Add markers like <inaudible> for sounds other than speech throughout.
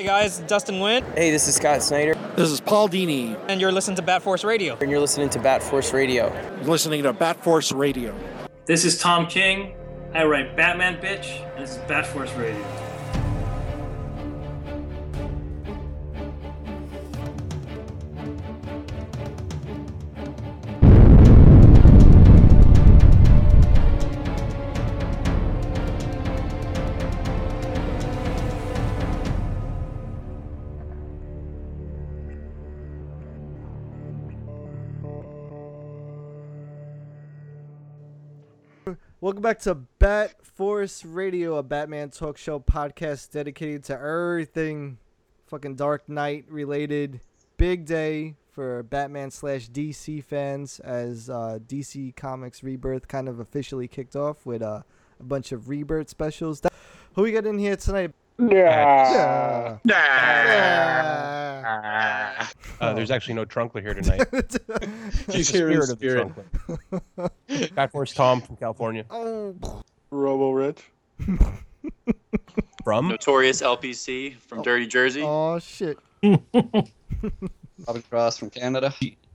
Hey guys, Dustin Wynn, Hey, this is Scott Snyder, This is Paul Dini. and you're listening to Bat Force Radio. and you're listening to Bat Force Radio. You're listening to Bat Force Radio. This is Tom King. I write Batman Bitch, and this is Bat Force Radio. Welcome back to Bat Force Radio, a Batman talk show podcast dedicated to everything fucking Dark Knight related. Big day for Batman slash DC fans as uh, DC Comics Rebirth kind of officially kicked off with uh, a bunch of Rebirth specials. That- who we got in here tonight? Yeah. Yeah. Uh, there's actually no Trunkler here tonight. <laughs> He's The here in spirit of the spirit. Trunkler. Bat Force Tom from California. oh, Robo Rich. From? Notorious LPC from Dirty Jersey. oh shit. Bobby Cross from Canada.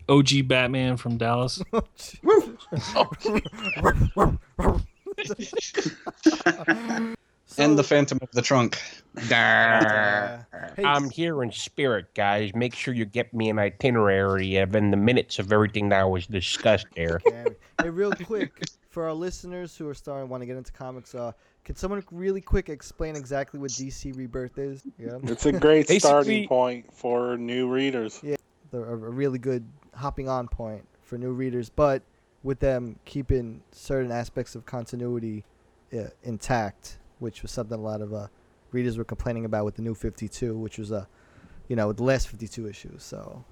OG Batman from Dallas. <laughs> <laughs> and the Phantom of the Trunk. Uh, hey, I'm here in spirit, guys. Make sure you get me an itinerary of in the minutes of everything that was discussed there. <laughs> Gary. Hey, real quick, for our listeners who are starting want to get into comics, uh, can someone really quick explain exactly what DC Rebirth is? Yeah, It's a great <laughs> starting point for new readers. Yeah they're a a really good hopping on point for new readers, but with them keeping certain aspects of continuity uh, intact, which was something a lot of uh, readers were complaining about with the new 52, which was a, you know, the last 52 issues. So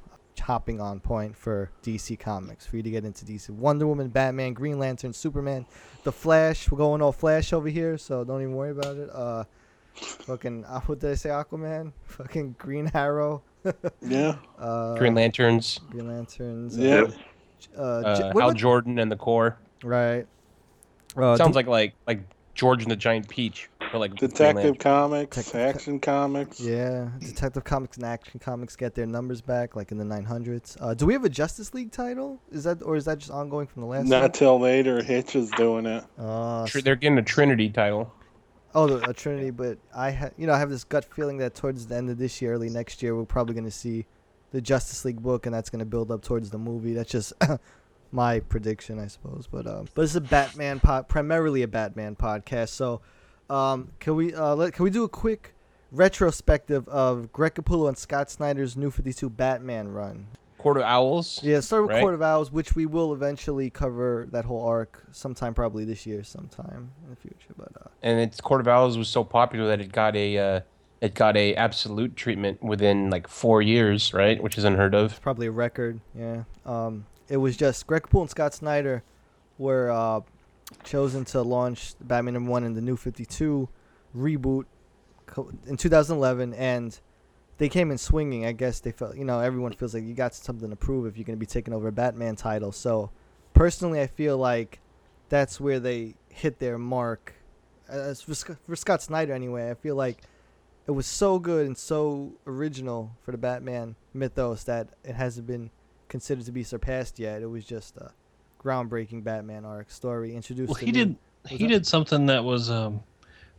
hopping on point for DC Comics for you to get into DC. Wonder Woman, Batman, Green Lantern, Superman, The Flash. We're going all Flash over here, so don't even worry about it. Uh, fucking <laughs> uh, what did I say? Aquaman, fucking Green Arrow. <laughs> Yeah. Uh, Green Lanterns, Green Lanterns. Yeah. Uh, uh, uh, J- Hal what- Jordan and the Corps. right. Uh, Sounds do- like like like George and the Giant Peach, but like Detective Comics, Detective Co- Action Comics. yeah. Detective Comics and Action Comics get their numbers back, like in the 900s. Uh, do we have a Justice League title? Is that or is that just ongoing from the last? one? Not till later. Hitch is doing it. Uh, Tr- They're getting a Trinity title. Oh, the, a Trinity, but I ha- you know I have this gut feeling that towards the end of this year, early next year, we're probably going to see the Justice League book, and that's going to build up towards the movie. That's just my prediction, I suppose. But um, but it's a Batman pod, primarily a Batman podcast. So, um, can we uh let, can we do a quick retrospective of Greg Capullo and Scott Snyder's New Fifty Two Batman run? Court of Owls. Yeah, start with Right. Court of Owls, which we will eventually cover that whole arc sometime, probably this year, sometime in the future. But uh, and its Court of Owls was so popular that it got a uh, it got a absolute treatment within like four years, right? Which is unheard of. probably a record. Yeah. Um, it was just Greg Capullo and Scott Snyder were uh, chosen to launch Batman number one in the New Fifty Two reboot in 2011, and they came in swinging. I guess they felt, you know, everyone feels like you got something to prove if you're going to be taking over a Batman title. So, personally, I feel like that's where they hit their mark. As for, for Scott Snyder, anyway, I feel like it was so good and so original for the Batman mythos that it hasn't been considered to be surpassed yet. It was just a groundbreaking Batman arc story introduced. Well, he new- did he that- did something that was um,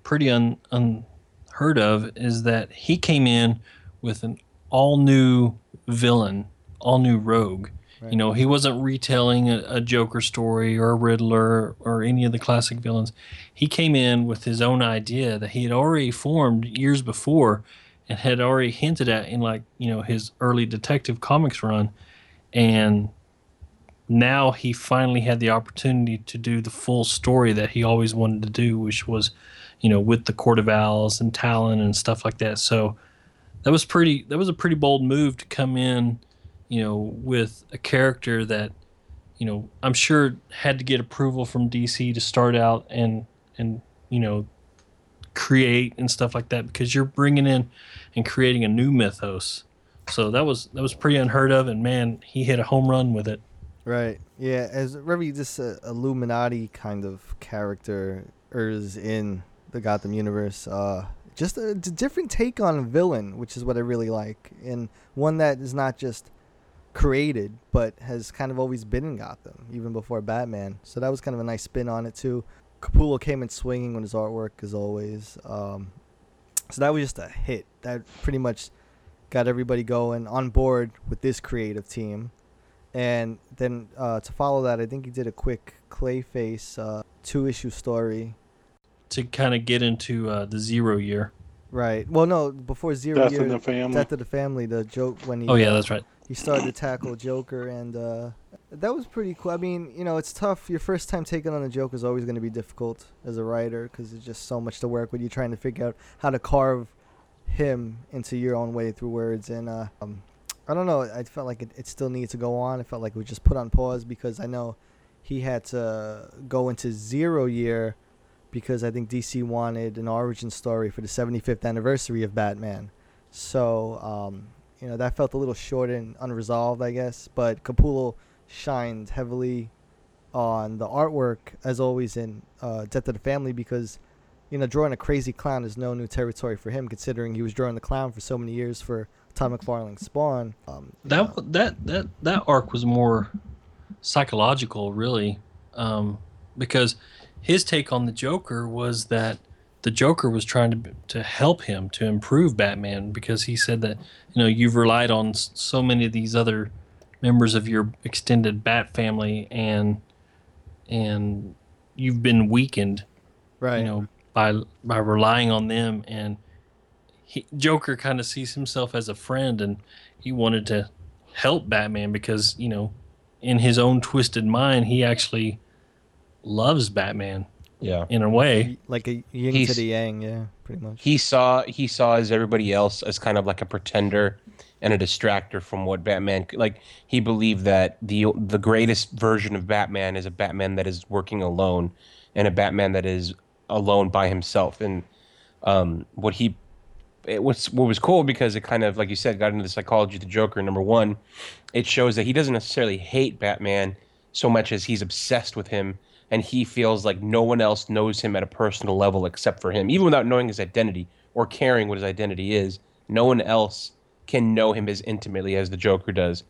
pretty un, unheard of. Is that he came in with an all new villain, all new rogue. Right. You know, he wasn't retelling a, a Joker story or a Riddler or any of the classic villains. He came in with his own idea that he had already formed years before and had already hinted at in like, you know, his early detective comics run. And now he finally had the opportunity to do the full story that he always wanted to do, which was, you know, with the Court of Owls and Talon and stuff like that. So that was pretty. That was a pretty bold move to come in, you know, with a character that, you know, I'm sure had to get approval from DC to start out and and you know, create and stuff like that because you're bringing in and creating a new mythos. So that was that was pretty unheard of, and man, he hit a home run with it. Right. Yeah. As Revy, this uh, Illuminati kind of character is in the Gotham universe. Uh, just a different take on a villain, which is what I really like, and one that is not just created but has kind of always been in Gotham, even before Batman. So that was kind of a nice spin on it too. Capullo came in swinging with his artwork as always. Um, so that was just a hit. That pretty much got everybody going on board with this creative team. And then uh, to follow that, I think he did a quick Clayface uh, two issue story. To kind of get into uh, the zero year. Right. Well, no, before Zero Death Year, in the Family. Death of the Family, the joke when he. Oh, yeah, uh, that's right. He started to tackle Joker, and uh, that was pretty cool. I mean, you know, it's tough. Your first time taking on a Joker is always going to be difficult as a writer because there's just so much to work with. You're trying to figure out how to carve him into your own way through words, and uh, um, I don't know. I felt like it, it still needed to go on. I felt like was just put on pause because I know he had to go into Zero Year because I think DC wanted an origin story for the 75th anniversary of Batman. So, um, you know, that felt a little short and unresolved, I guess. But Capullo shined heavily on the artwork, as always, in uh, Death of the Family because, you know, drawing a crazy clown is no new territory for him, considering he was drawing the clown for so many years for Todd McFarlane's Spawn. Um, That that that that arc was more psychological, really, um, because his take on the Joker was that the Joker was trying to to help him to improve Batman because he said that you know you've relied on so many of these other members of your extended Bat family and and you've been weakened, right? You know by by relying on them and he, Joker kind of sees himself as a friend and he wanted to help Batman because you know in his own twisted mind he actually loves Batman. Yeah. In a way. like a yin to He's- the yang, yeah, pretty much. He saw he saw as everybody else as kind of like a pretender and a distractor from what Batman like he believed that the the greatest version of Batman is a Batman that is working alone and a Batman that is alone by himself. And um what he it was what was cool because it kind of like you said got into the psychology of the Joker. Number 1 it shows that he doesn't necessarily hate Batman so much as he's obsessed with him and he feels like no one else knows him at a personal level except for him even without knowing his identity or caring what his identity is. No one else can know him as intimately as the joker does.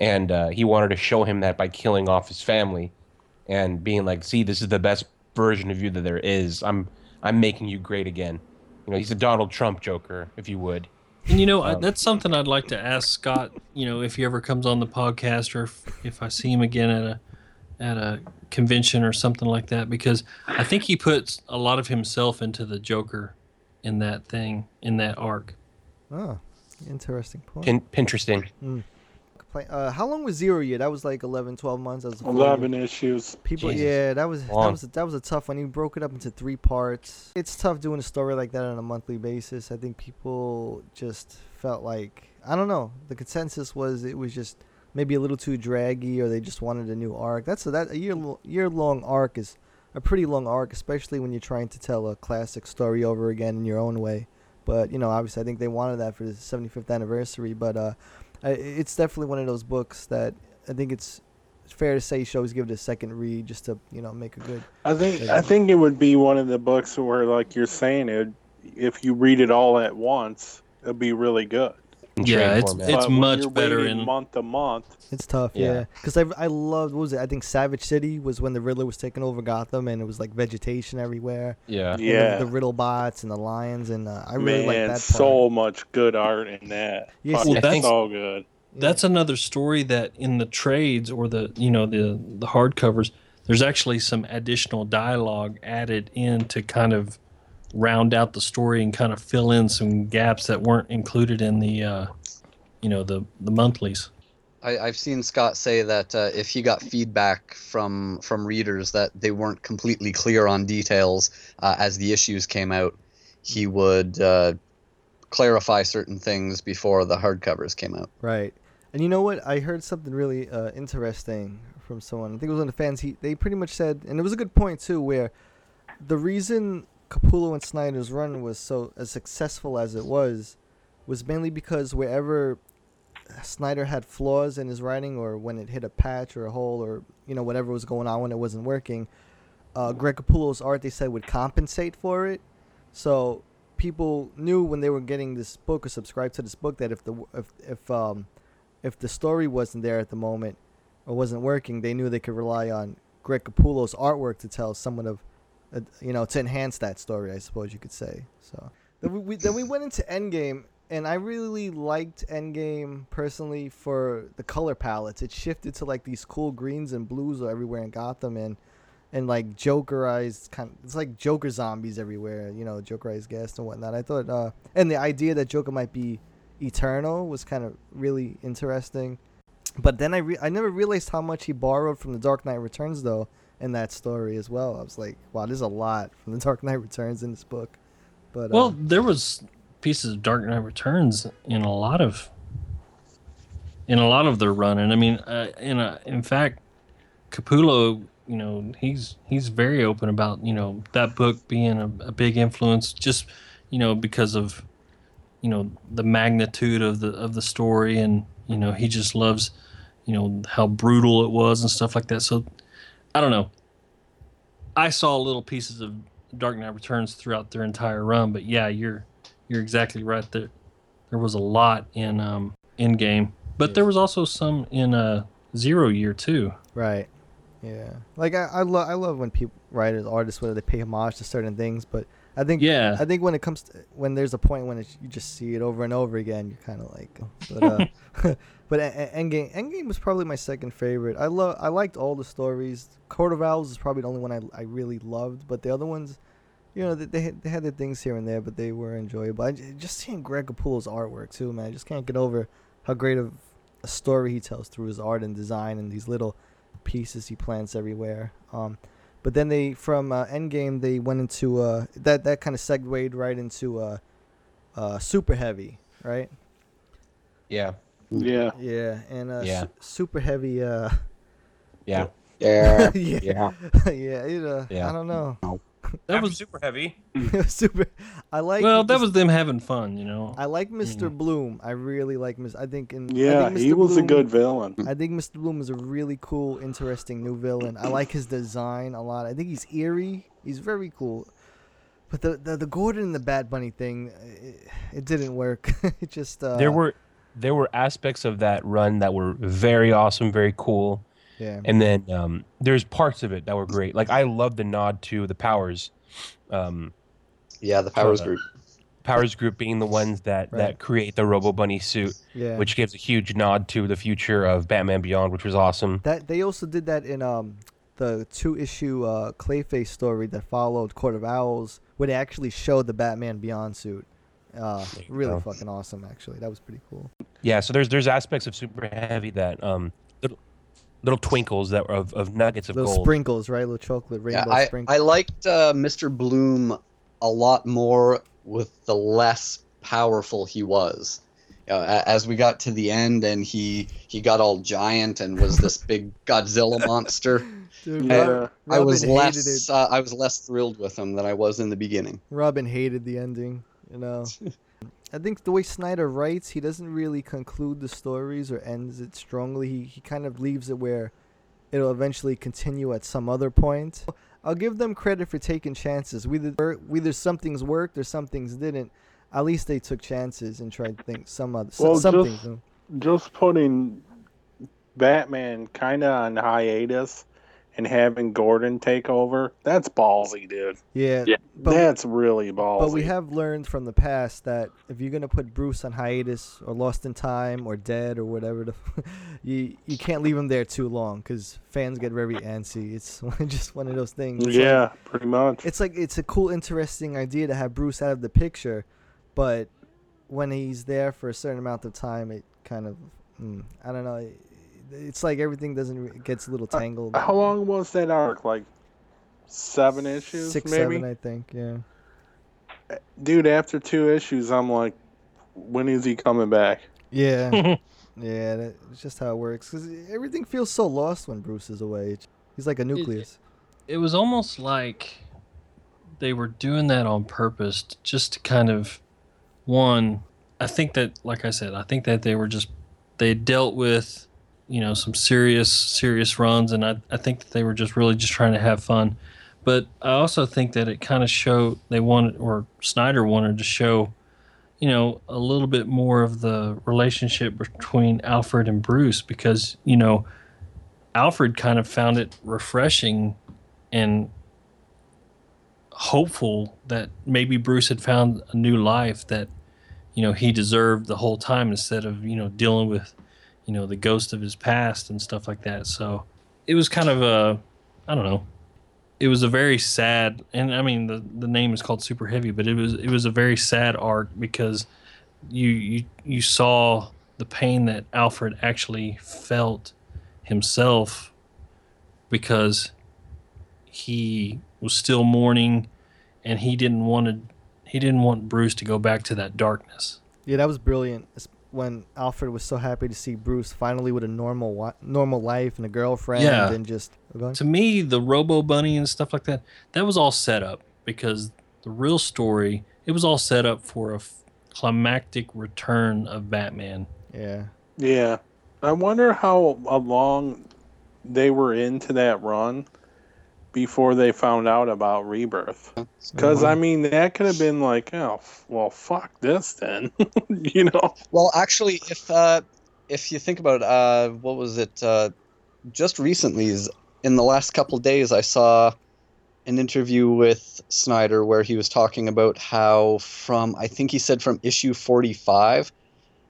And uh, he wanted to show him that by killing off his family and being like see this is the best version of you that there is i'm i'm making you great again you know he's a donald trump joker if you would And you know, I Um, that's something I'd like to ask Scott. You know, if he ever comes on the podcast, or if, if I see him again at a at a convention or something like that, because I think he puts a lot of himself into the Joker in that thing in that arc. Oh, interesting point. Pin- Pinteresting. Mm. Play- Uh, how long was Zero Year? That was like 11, 12 months. That was 11 year. issues. People, Jesus. yeah, that was that Long. was that was a tough one. He broke it up into three parts. It's tough doing a story like that on a monthly basis. I think people just felt like I don't know. The consensus was it was just maybe a little too draggy, or they just wanted a new arc. That's a, that a year year long arc is a pretty long arc, especially when you're trying to tell a classic story over again in your own way. But you know, obviously, I think they wanted that for the 75th anniversary. But uh, I, it's definitely one of those books that I think it's fair to say you should always give it a second read just to you know make a good. I think I think it would be one of the books where, like you're saying, it if you read it all at once, it'd be really good. Yeah, it's it's But much better in month to month. It's tough, Yeah. yeah. Because I I loved what was it? I think Savage City was when the Riddler was taking over Gotham and it was like vegetation everywhere. Yeah. And the- Yeah. The, Riddle bots and the lions and uh, I really like that part. so much good art in that. Yeah, Well, that's- so good. That's another story that in the trades or the you know the the hardcovers, there's actually some additional dialogue added in to kind of round out the story and kind of fill in some gaps that weren't included in the uh, you know the the monthlies. I, I've seen Scott say that uh, if he got feedback from from readers that they weren't completely clear on details uh, as the issues came out, he would uh, clarify certain things before the hardcovers came out. Right. And you know what? I heard something really uh, interesting from someone. I think it was one of the fans. He they pretty much said, and it was a good point too, where the reason Capullo and Snyder's run was so as successful as it was was mainly because wherever Snyder had flaws in his writing, or when it hit a patch or a hole, or you know whatever was going on when it wasn't working, uh, Greg Capullo's art they said would compensate for it. So people knew when they were getting this book or subscribed to this book that if the if if um if the story wasn't there at the moment or wasn't working, they knew they could rely on Greg Capullo's artwork to tell somewhat of, you know, to enhance that story. I suppose you could say. So then we, we then we went into Endgame, and I really liked Endgame personally for the color palettes. It shifted to like these cool greens and blues everywhere in Gotham, and and like Jokerized kind. Of, it's like Joker zombies everywhere. You know, Jokerized gas and whatnot. I thought, uh, and the idea that Joker might be eternal was kind of really interesting. But then I re- I never realized how much he borrowed from the Dark Knight Returns though in that story as well. I was like, wow, there's a lot from the Dark Knight Returns in this book. But well, uh, there was pieces of Dark Knight Returns in a lot of in a lot of their run, and I mean, uh, in a, in fact, Capullo, you know, he's he's very open about you know that book being a, a big influence, just you know because of you know the magnitude of the of the story, and you know he just loves you know how brutal it was and stuff like that. So I don't know. I saw little pieces of Dark Knight Returns throughout their entire run, but yeah, you're you're exactly right. There there was a lot in um Endgame, but there was also some in uh Zero Year too. Right. Yeah. Like I, I love I love when people writers artists whether they pay homage to certain things, but I think Yeah. I think when it comes to when there's a point when it's, you just see it over and over again, you're kind of like, but uh, <laughs> <laughs> but Endgame Endgame was probably my second favorite. I love I liked all the stories. Court of Owls is probably the only one I, I really loved, but the other ones, you know, they they had, they had their things here and there, but they were enjoyable. I, just seeing Greg Capullo's artwork too, man, I just can't get over how great of a story he tells through his art and design and these little pieces he plants everywhere. Um, but then they from uh, Endgame they went into uh, that that kind of segued right into uh, uh, Super Heavy, right? Yeah. Yeah. Yeah, and uh, Yeah. Su- Super Heavy. Uh, Yeah. <laughs> Yeah. yeah, Yeah. <laughs> yeah. It, uh, Yeah. I don't know. <laughs> That was super heavy. <laughs> super. I like. well, that this- was them having fun, you know. I like Mr. Bloom. I really like Mr. I think in I Yeah, think he Mr. was a good villain. I think Mr. Bloom is a really cool, interesting new villain. I like his design a lot. I think he's eerie. He's very cool. But the the, the Gordon and the Bat Bunny thing, it, it didn't work. <laughs> it just uh, there were there were aspects of that run that were very awesome, very cool. Yeah. And then um, there's parts of it that were great. Like I love the nod to the powers. Um, Yeah, the Powers uh, Group. Powers group being the ones that Right. that create the Robo Bunny suit, Yeah. which gives a huge nod to the future of Batman Beyond, which was awesome. That they also did that in um the two issue uh Clayface story that followed Court of Owls, where they actually showed the Batman Beyond suit. Uh, really go. fucking awesome. Actually, that was pretty cool. Yeah, so there's there's aspects of Super Heavy that um little little twinkles that were of, of nuggets of Little gold. sprinkles, right? Little chocolate Yeah, rainbow I, sprinkles. I liked uh, Mr. Bloom a lot more with the less powerful he was. You know, a- as we got to the end and he he got all giant and was this big <laughs> Godzilla monster, Dude, I- Rob- I was less uh, I was less thrilled with him than I was in the beginning. Robin hated the ending, you know. <laughs> I think the way Snyder writes, he doesn't really conclude the stories or ends it strongly. He he kind of leaves it where it'll eventually continue at some other point. I'll give them credit for taking chances. Whether whether some things worked or some things didn't. At least they took chances and tried to think some other Well, some just- things. Just putting Batman kind of on hiatus and having Gordon take over, that's ballsy, dude. Yeah, Yeah. but that's really ballsy. But we have learned from the past that if you're gonna put Bruce on hiatus or lost in time or dead or whatever, the, <laughs> you you can't leave him there too long because fans get very antsy. It's <laughs> just one of those things. It's like- yeah, pretty much. it's like it's a cool, interesting idea to have Bruce out of the picture, but when he's there for a certain amount of time, it kind of mm, I don't know. it- It's like everything doesn't re- gets a little uh, tangled. How long was that arc? Like seven issues, Six, maybe. seven, I think. Yeah. Eh, dude, after two issues, I'm like, when is he coming back? Yeah, <laughs> yeah, that, it's just how it works. Cause everything feels so lost when Bruce is away. He's like a nucleus. it was almost like they were doing that on purpose just to kind of one i think that like i said i think that they were just they dealt with you know some serious serious runs and i, I think that they were just really just trying to have fun. But I also think that it kind of showed they wanted, or Snyder wanted to show, you know, a little bit more of the relationship between Alfred and Bruce because, you know, Alfred kind of found it refreshing and hopeful that maybe Bruce had found a new life that, you know, he deserved the whole time instead of, you know, dealing with, you know, the ghost of his past and stuff like that. So it was kind of a, I don't know, it was a very sad, and I mean the the name is called Super Heavy, but it was it was a very sad arc because you you you saw the pain that Alfred actually felt himself because he was still mourning and he didn't wanted he didn't want Bruce to go back to that darkness. Yeah, that was brilliant. It's when Alfred was so happy to see Bruce finally with a normal wi- normal life and a girlfriend Yeah. and just go. To me, the Robo Bunny and stuff like that, that was all set up because the real story, it was all set up for a f- climactic return of Batman. Yeah. Yeah. I wonder how long they were into that run before they found out about Rebirth. Because, I mean, that could have been like, oh, well, fuck this then. <laughs> you know? Well, actually, if uh, if you think about uh, what was it? Uh, just recently, is in the last couple days, I saw an interview with Snyder where he was talking about how from I think he said from issue forty five,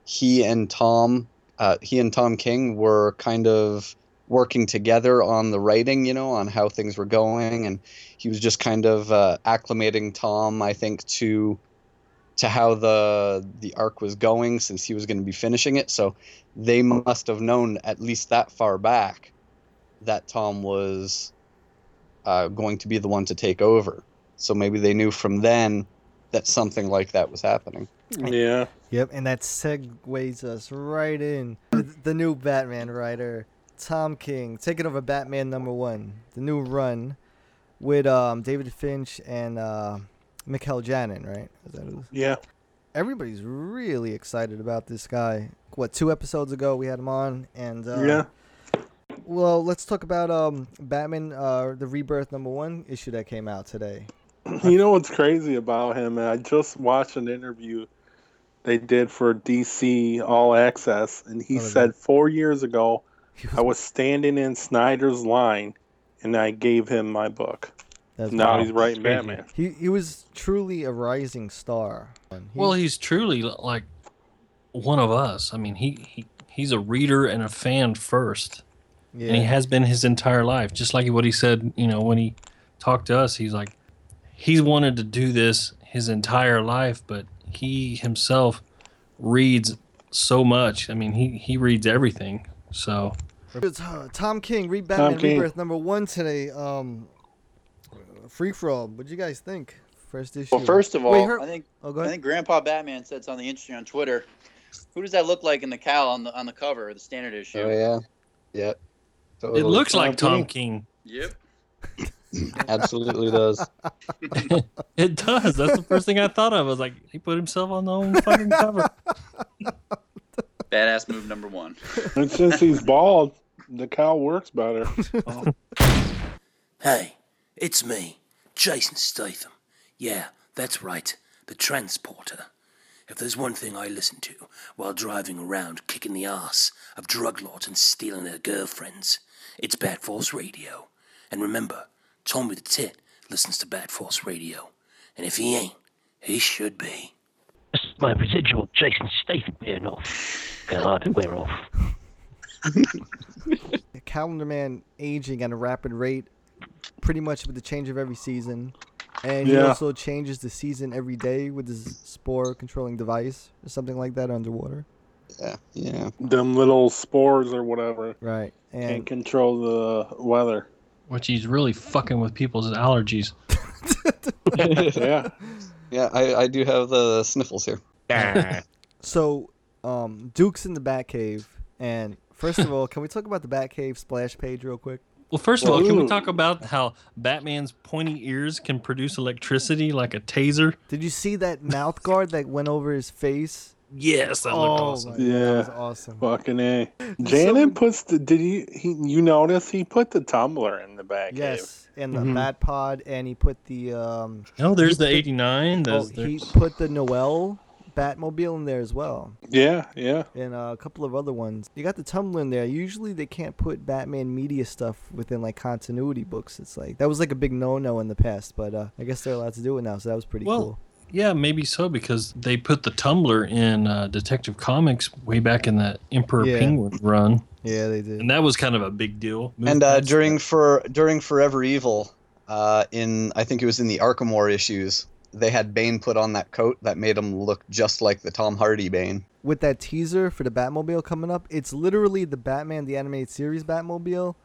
he and Tom, uh, he and Tom King were kind of working together on the writing, you know, on how things were going, and he was just kind of uh, acclimating Tom, I think, to to how the the arc was going since he was going to be finishing it. So they must have known at least that far back that Tom was uh, going to be the one to take over. So maybe they knew from then that something like that was happening. Yeah. Yep, and that segues us right in the, the new Batman writer, Tom King, taking over Batman number one, the new run with um, David Finch and uh, Mikel Janín, right? Is that who- Yeah. Everybody's really excited about this guy. What two episodes ago we had him on, and uh, Yeah. Well, let's talk about um, Batman, uh, the Rebirth number one issue that came out today. <clears throat> You know what's crazy about him? I just watched an interview they did for DC All Access, and he Oh, said four years ago, <laughs> I was standing in Snyder's line, and I gave him my book. That's now wild. he's writing Batman. He he was truly a rising star. He- Well, he's truly like one of us. I mean, he, he he's a reader and a fan first. Yeah. And he has been his entire life. Just like what he said, you know, when he talked to us, he's like, he's wanted to do this his entire life, but he himself reads so much. I mean, he, he reads everything. So, It's, uh, Tom King, read Batman King. Rebirth number one today. Um, free for all. What do you guys think? First issue. Well, first of all, Wait, her- I think Oh, go I think Grandpa Batman said something interesting on Twitter. Who does that look like in the cowl on the on the cover, the standard issue? Oh yeah, yep. yeah. it looks like Tom King. Yep. <laughs> Absolutely does. <laughs> It does. That's the first thing I thought of. I was like, he put himself on the own fucking cover. Badass move number one. And since he's bald, the cow works better. <laughs> Oh. Hey, it's me, Jason Statham. Yeah, that's right, the transporter. If there's one thing I listen to while driving around kicking the ass of drug lords and stealing their girlfriends, it's Bat Force Radio. And remember, Tommy the Tit listens to Bat Force Radio. And if he ain't, he should be. My residual Jason Statham wearing off. God, to wear off. The Calendar Man aging at a rapid rate, pretty much with the change of every season. And he Yeah. also changes the season every day with his spore controlling device or something like that underwater. Yeah, yeah. Them little spores or whatever. Right. Can't And control the weather. Which he's really fucking with people's allergies. <laughs> yeah. Yeah, I, I do have the sniffles here. so um, Duke's in the Batcave. And first of <laughs> all, can we talk about the Batcave splash page real quick? Well, first of all, can we talk about how Batman's pointy ears can produce electricity like a taser? Did you see that mouth guard that went over his face Yes, that looked oh awesome. Yeah. that was awesome. Fucking a. So- Janet puts the. Did he, he? You notice he put the tumbler in the back. Yes, and the Mhm. Bat Pod, and he put the um. Oh, there's the 89. Oh, he put the Noel Batmobile in there as well, Yeah, yeah. and uh, a couple of other ones. You got the tumbler in there. Usually they can't put Batman media stuff within like continuity books. It's like that was like a big no-no in the past, but uh, I guess they're allowed to do it now, so that was pretty Well, cool. yeah, maybe so because they put the tumbler in uh, Detective Comics way back in the Emperor Yeah. Penguin <laughs> run, Yeah, they did. and that was kind of a big deal. And uh, during for during Forever Evil, uh, in I think it was in the Arkham War issues, they had Bane put on that coat that made him look just like the Tom Hardy Bane. with that teaser for the Batmobile coming up, it's literally the Batman the animated series Batmobile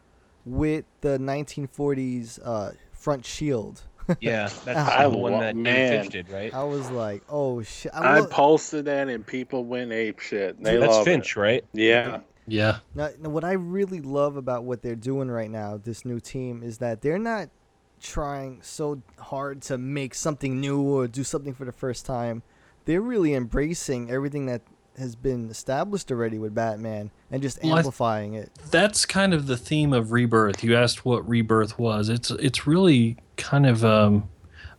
with the 1940s uh, front shield. <laughs> Yeah, that's I the one that David man. Finch did, right? I was like, oh shit! I lo- posted that and people went ape shit. They That's love Finch, it. right? Yeah. Yeah. Now, now, what I really love about what they're doing right now, this new team, is that they're not trying so hard to make something new or do something for the first time. They're really embracing everything that has been established already with Batman and just Well, amplifying it. That's kind of the theme of Rebirth. You asked what Rebirth was. It's it's really kind of um,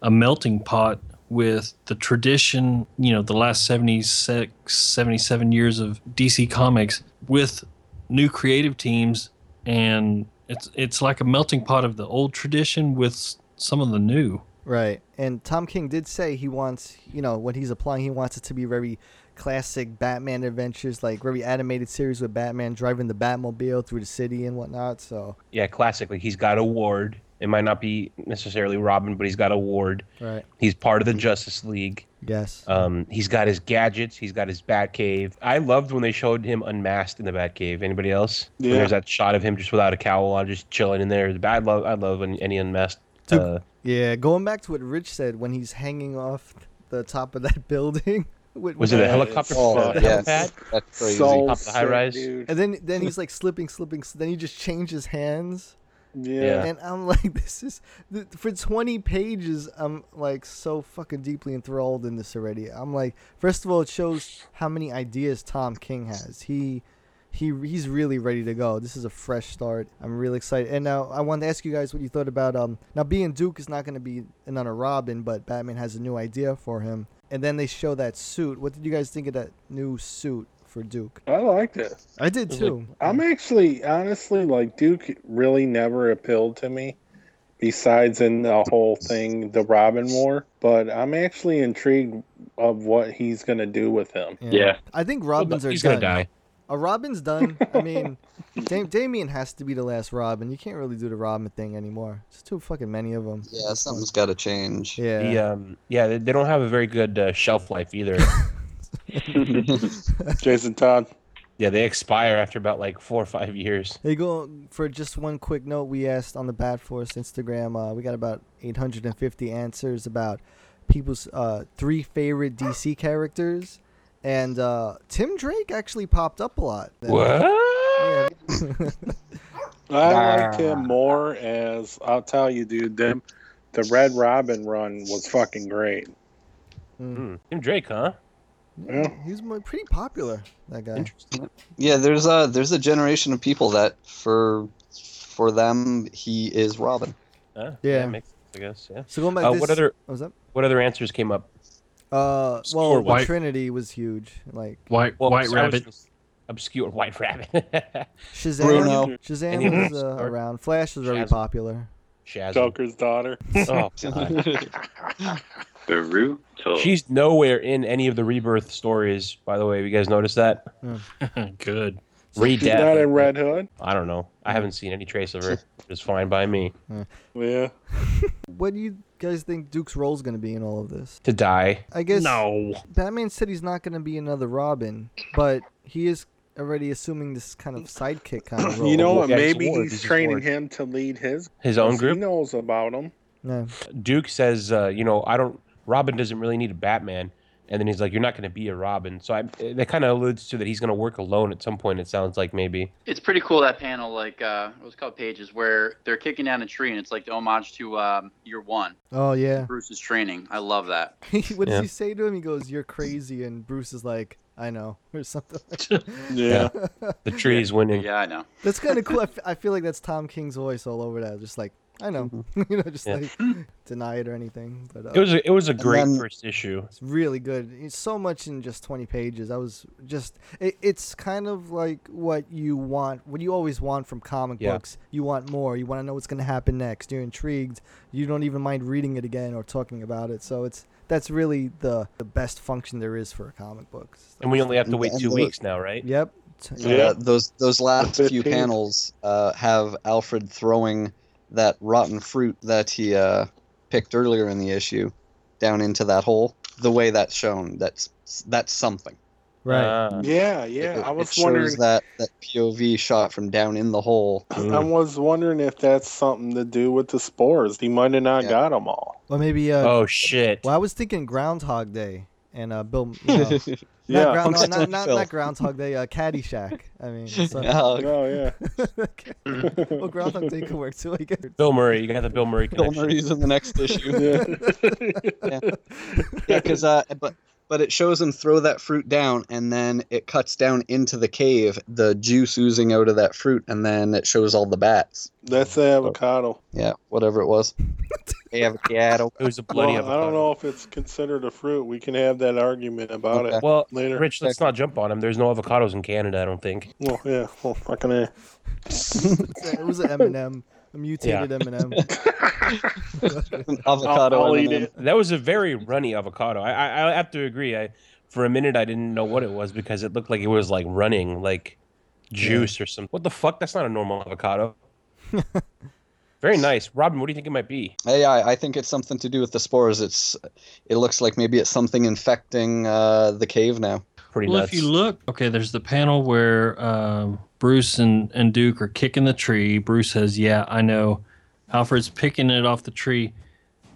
a melting pot with the tradition, you know, the last 76, 77 years of DC Comics with new creative teams and it's it's like a melting pot of the old tradition with some of the new. Right. And Tom King did say he wants, you know, when he's applying, he wants it to be very classic Batman adventures, like very animated series with Batman driving the Batmobile through the city and whatnot. So, Yeah, classically, he's got a ward. It might not be necessarily Robin, but he's got a ward. right. He's part of the Justice League. Yes. Um, he's got his gadgets. He's got his Batcave. I loved when they showed him unmasked in the Batcave. Anybody else? When Yeah. There's that shot of him just without a cowl on, just chilling in there. I love, I love any any unmasked. Dude, Uh, Yeah, going back to what Rich said when he's hanging off the top of that <laughs> building. with- was it a helicopter? Oh, <laughs> yes. helipad? That's crazy. So Top of the high rise? dude. And then then he's like slipping, slipping. Then he just changes hands. Yeah. And I'm <laughs> like, this is for 20 pages. I'm like so fucking deeply enthralled in this already. I'm like, first of all, it shows how many ideas Tom King has. He he he's really ready to go. This is a fresh start. I'm really excited. And now I wanted to ask you guys what you thought about um now being Duke is not going to be another Robin, but Batman has a new idea for him. And then they show that suit. What did you guys think of that new suit for Duke? I liked it. I did too. I'm actually, honestly, like Duke really never appealed to me, besides in the whole thing, the Robin War. But I'm actually intrigued of what he's gonna do with him. Yeah. I think Robins are done. gonna die. A Robin's done. I mean, <laughs> Dam- Damian has to be the last Robin. You can't really do the Robin thing anymore. There's too fucking many of them. Yeah, something's got to change. Yeah. The, um, yeah, they, they don't have a very good uh, shelf life either. <laughs> <laughs> Jason Todd. yeah, they expire after about like four or five years. Hey, go for just one quick note. We asked on the Bat Force Instagram. Uh, we got about 850 answers about people's uh, three favorite DC characters, and uh, Tim Drake actually popped up a lot. What? Yeah. <laughs> I like him more as I'll tell you, dude. Them, the Red Robin run was fucking great. Hmm. Tim Drake, huh? Yeah. He's pretty popular. That guy. Interesting. Yeah, there's a there's a generation of people that for for them he is Robin. Uh, Yeah. makes sense, I guess. Yeah. So going back, Uh, this, what other what was that? what other answers came up? Uh, well, the white- Trinity was huge. Like White Well, White I Rabbit. Obscure White Rabbit. <laughs> Shazam. Bruno. Shazam was uh, around. Flash was very Shazam. popular. Shazam. Joker's daughter. Oh, <laughs> <laughs> God. Baruto. She's nowhere in any of the rebirth stories, by the way. Have you guys noticed that? <laughs> Good. Read She's not in. Red Hood. I don't know. I haven't seen any trace of her. <laughs> It's fine by me. Yeah. <laughs> What do you guys think Duke's role is going to be in all of this? To die. I guess No. Batman said he's not going to be another Robin, but he is already assuming this kind of sidekick kind of <clears throat> role. You know what? Yeah, Maybe Ward. he's He's training Ward. him to lead his. His own 'cause group. He knows about him. Yeah. Duke says, uh, you know, I don't. Robin doesn't really need a Batman, and then he's like, "You're not going to be a Robin." So I, that kind of alludes to that he's going to work alone at some point. It sounds like maybe. It's pretty cool that panel, like uh, it was called pages, where they're kicking down a tree, and it's like the homage to um, Year One, Oh yeah. Bruce's training. I love that. <laughs> what does Yeah. he say to him? He goes, "You're crazy," and Bruce is like, I know, <laughs> or something. <laughs> Yeah. The tree's winning. Yeah, I know. That's kind of cool. I, f- I feel like that's Tom King's voice all over that. Just like I know, <laughs> you know, just Yeah. like deny it or anything. But uh, It was a, it was a great then- first issue. It's really good. It's so much in just 20 pages. I was just it, it's kind of like what you want, what you always want from comic Yeah. books. You want more. You want to know what's going to happen next. You're intrigued. You don't even mind reading it again or talking about it. So it's that's really the the best function there is for a comic book. And we only have to wait And two the- weeks now, right? Yep. Uh, those those last few panels uh, have Alfred throwing that rotten fruit that he uh, picked earlier in the issue down into that hole. The way that's shown, that's that's something. Right. Ah. Yeah, yeah. It, I was it shows wondering. that that POV shot from down in the hole. I was wondering if that's something to do with the spores. He might have not Yeah. got them all. Or maybe uh oh shit! well I was thinking Groundhog Day and uh Bill you know, <laughs> Yeah. not, ground, no, not, not, not Groundhog Day, uh Caddyshack. I mean, <laughs> so, Oh, Oh yeah. <laughs> well, Groundhog Day could work too. I guess. Bill Murray, you got the Bill Murray Bill connection. Murray's in the next issue. yeah. yeah, because uh, but but it shows him throw that fruit down, and then it cuts down into the cave, the juice oozing out of that fruit, and then it shows all the bats. That's the avocado. Yeah, whatever it was. <laughs> Avocado. It was a bloody Well, I don't know if it's considered a fruit. We can have that argument about Okay. it Well, later. Rich, let's not jump on him. There's no avocados in Canada, I don't think. Well, yeah. Well, fucking A. <laughs> it was an M&M, a mutated M&M. <laughs> Avocado. I'll, I'll M&M. That was a very runny avocado. I, I, I have to agree. I, for a minute, I didn't know what it was because it looked like it was like running, like juice or something. What the fuck? That's not a normal avocado. <laughs> very nice, Robin. What do you think it might be? Yeah, I I think it's something to do with the spores. It's, it looks like maybe it's something infecting uh, the cave now. Pretty well, nuts. if you look, okay, there's the panel where um, Bruce and, and Duke are kicking the tree. Bruce says, Yeah, I know. Alfred's picking it off the tree.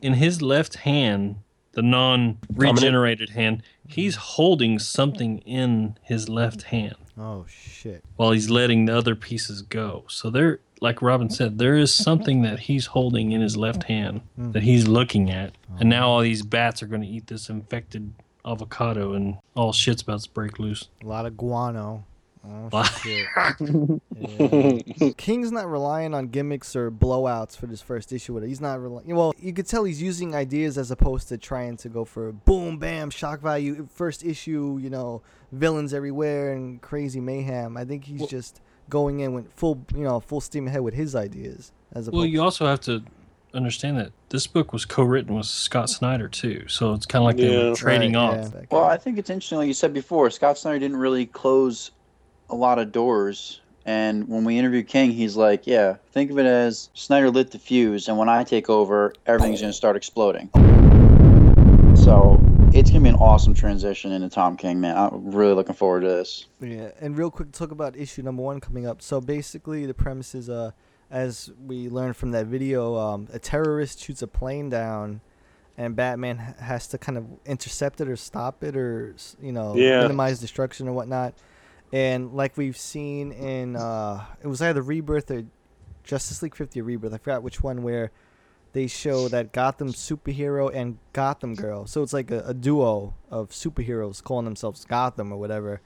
In his left hand, the non regenerated hand, he's holding something in his left hand Oh shit. while he's letting the other pieces go. So there, like Robin said, there is something that he's holding in his left hand hmm. that he's looking at, oh. and now all these bats are going to eat this infected avocado, and all shit's about to break loose. A lot of guano. Oh shit. <laughs> Yeah. King's not relying on gimmicks or blowouts for this first issue with it. He's not relying. Well, you could tell he's using ideas as opposed to trying to go for boom, bam, shock value. First issue, you know, villains everywhere and crazy mayhem. I think he's just going in with full, you know, full steam ahead with his ideas. As opposed Well, you also have to understand that this book was co-written with Scott Snyder too, so it's kind of like they Yeah. were trading Right, off. yeah. Well, I think it's interesting, like you said before, Scott Snyder didn't really close a lot of doors. And when we interviewed King, he's like, yeah, think of it as Snyder lit the fuse, and when I take over, everything's going to start exploding. So it's going to be an awesome transition into Tom King, man. I'm really looking forward to this. Yeah, and real quick, talk about issue number one coming up. So basically, the premise is, uh, as we learned from that video, um, a terrorist shoots a plane down, and Batman has to kind of intercept it or stop it or you know Yeah. minimize destruction or whatnot. And like we've seen in, uh, it was either Rebirth or Justice League 50 or Rebirth. I forgot which one where they show that Gotham superhero and Gotham girl. So it's like a, a duo of superheroes calling themselves Gotham or whatever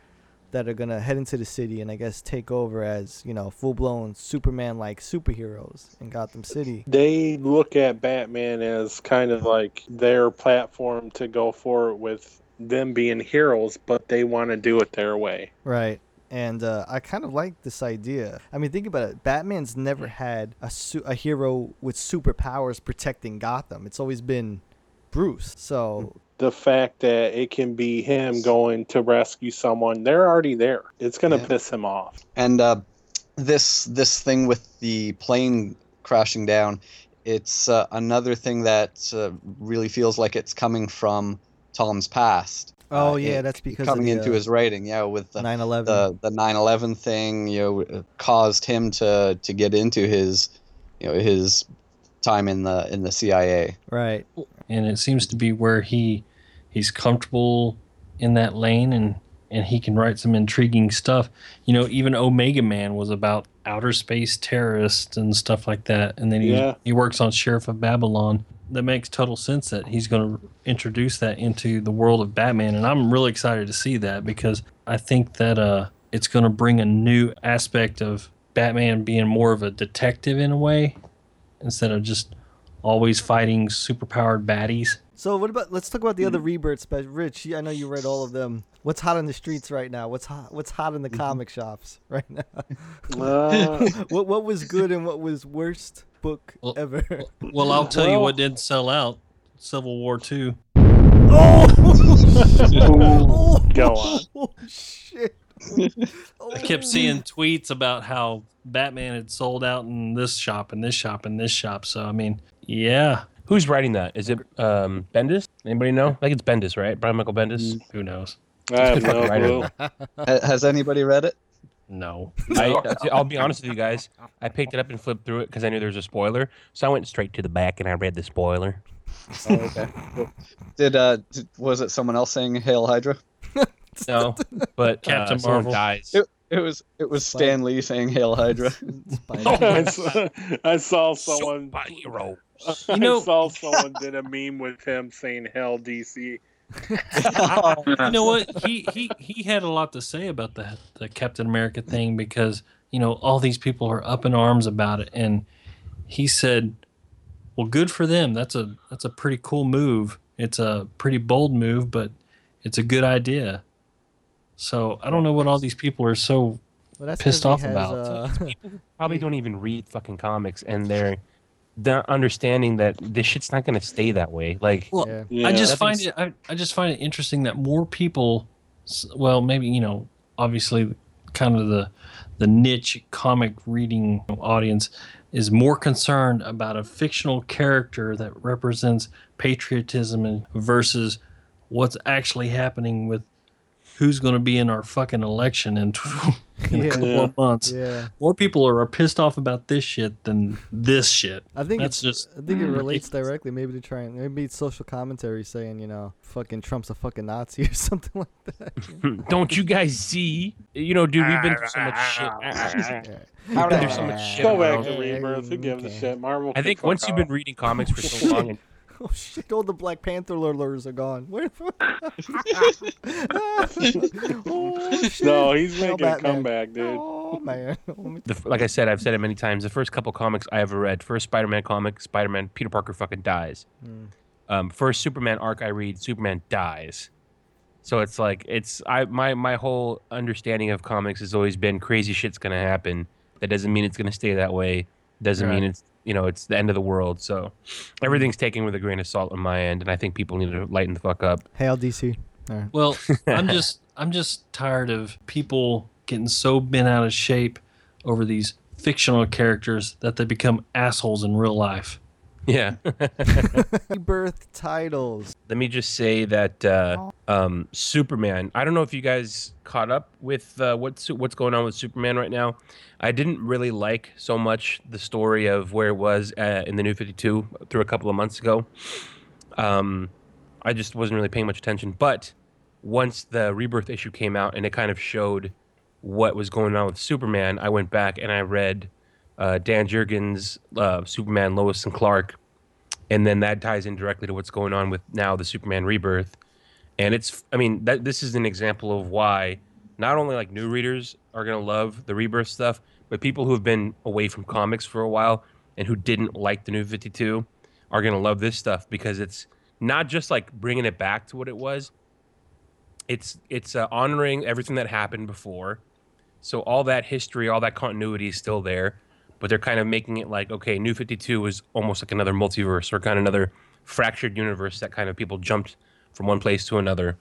that are gonna head into the city and I guess take over as you know full blown Superman like superheroes in Gotham City. They look at Batman as kind of like their platform to go for it with them being heroes, but they want to do it their way. Right. And uh, I kind of like this idea. I mean, think about it. Batman's never had a su- a hero with superpowers protecting Gotham. It's always been Bruce. So The fact that it can be him going to rescue someone, they're already there. It's going to Yeah. piss him off. And uh, this this thing with the plane crashing down, it's uh, another thing that uh, really feels like it's coming from Tom's past. Oh Uh, yeah, it- that's because of coming the, into uh, his writing, yeah, with the 9/11. the the 9/11 thing, you know, uh, caused him to to get into his, you know, his time in the in the CIA. Right. and it seems to be where he he's comfortable in that lane and and he can write some intriguing stuff you know even omega man was about outer space terrorists and stuff like that and then he Yeah. he works on sheriff of babylon that makes total sense that he's going to introduce that into the world of Batman, and I'm really excited to see that because I think that uh, it's going to bring a new aspect of Batman being more of a detective in a way instead of just always fighting superpowered baddies. So what about? Let's talk about the other rebirths. But Rich, I know you read all of them. What's hot on the streets right now? What's hot? What's hot in the comic shops <laughs> right now? Uh. <laughs> what what was good and what was worst book ever? Well, I'll tell you what did sell out: Civil War Two. Oh, <laughs> Go on. Oh shit! I kept seeing tweets about how Batman had sold out in this shop and this shop and this shop. So I mean, yeah. Who's writing that? Is it um, Bendis? Anybody know? I think it's Bendis, right? Brian Michael Bendis. Who knows? I have no clue. Has anybody read it? No. <laughs> I, I'll be honest with you guys. I picked it up and flipped through it because I knew there was a spoiler. So I went straight to the back and I read the spoiler. Oh, okay. Did uh did, was it someone else saying "Hail Hydra"? <laughs> No, but Captain uh, someone Marvel. dies. It, it was it was Stan Lee saying "Hail Hydra." <laughs> I saw, I saw someone. Superhero. I You know- saw someone did a meme with him saying "Hell DC." <laughs> you know what? He he he had a lot to say about the the Captain America thing because you know all these people are up in arms about it, and he said, "Well, good for them. That's a that's a pretty cool move. It's a pretty bold move, but it's a good idea." So I don't know what all these people are so Well, that's 'cause pissed off has, about. uh, Probably <laughs> don't even read fucking comics, and they're they're understanding that this shit's not gonna stay that way. Like, Well, Yeah. I just That find it. I, I just find it interesting that more people, well, maybe you know, obviously, kind of the the niche comic reading audience is more concerned about a fictional character that represents patriotism and versus what's actually happening with who's going to be in our fucking election in, <laughs> in a couple of months. yeah, More people are pissed off about this shit than this shit. I think That's it's just I think it mm, relates it's- directly. Maybe to try and maybe it's social commentary saying you know fucking Trump's a fucking Nazi <laughs> or something like that. <laughs> don't you guys see? You know, dude, we've been through so much shit. Yeah. We've been through so much shit. Go back to Rebirth. Who gives a shit? Marvel. I think fuck once you've been reading comics for so long, and <laughs> Oh shit! All the Black Panther lurlers are gone. Where? the fuck- <laughs> <laughs> oh shit! No, he's Hail making a Batman. comeback, dude. Oh man. the, like I said, I've said it many times. The first couple comics I ever read, first Spider-Man comic, Spider-Man, Peter Parker fucking dies. Hmm. Um, first Superman arc I read, Superman dies. So it's like it's I my my whole understanding of comics has always been crazy shit's gonna happen. That doesn't mean it's gonna stay that way. Doesn't mean it's you know it's the end of the world. So everything's taken with a grain of salt on my end, and I think people need to lighten the fuck up. Hail DC. All right. Well, <laughs> I'm just I'm just tired of people getting so bent out of shape over these fictional characters that they become assholes in real life. Yeah. <laughs> Rebirth titles. Let me just say that uh, um, Superman. I don't know if you guys caught up with uh, what's what's going on with Superman right now. I didn't really like so much the story of where it was uh, in the New Fifty Two through a couple of months ago. Um, I just wasn't really paying much attention. But once the Rebirth issue came out and it kind of showed what was going on with Superman, I went back and I read uh, Dan Jurgens' uh, Superman, Lois and Clark, and then that ties in directly to what's going on with now the Superman Rebirth. And it's, I mean, that this is an example of why not only like new readers are gonna love the Rebirth stuff, but people who have been away from comics for a while and who didn't like the New Fifty Two are gonna love this stuff because it's not just like bringing it back to what it was. It's it's uh, honoring everything that happened before, so all that history, all that continuity is still there, but they're kind of making it like okay, New Fifty Two is almost like another multiverse or kind of another fractured universe that kind of people jumped from one place to another.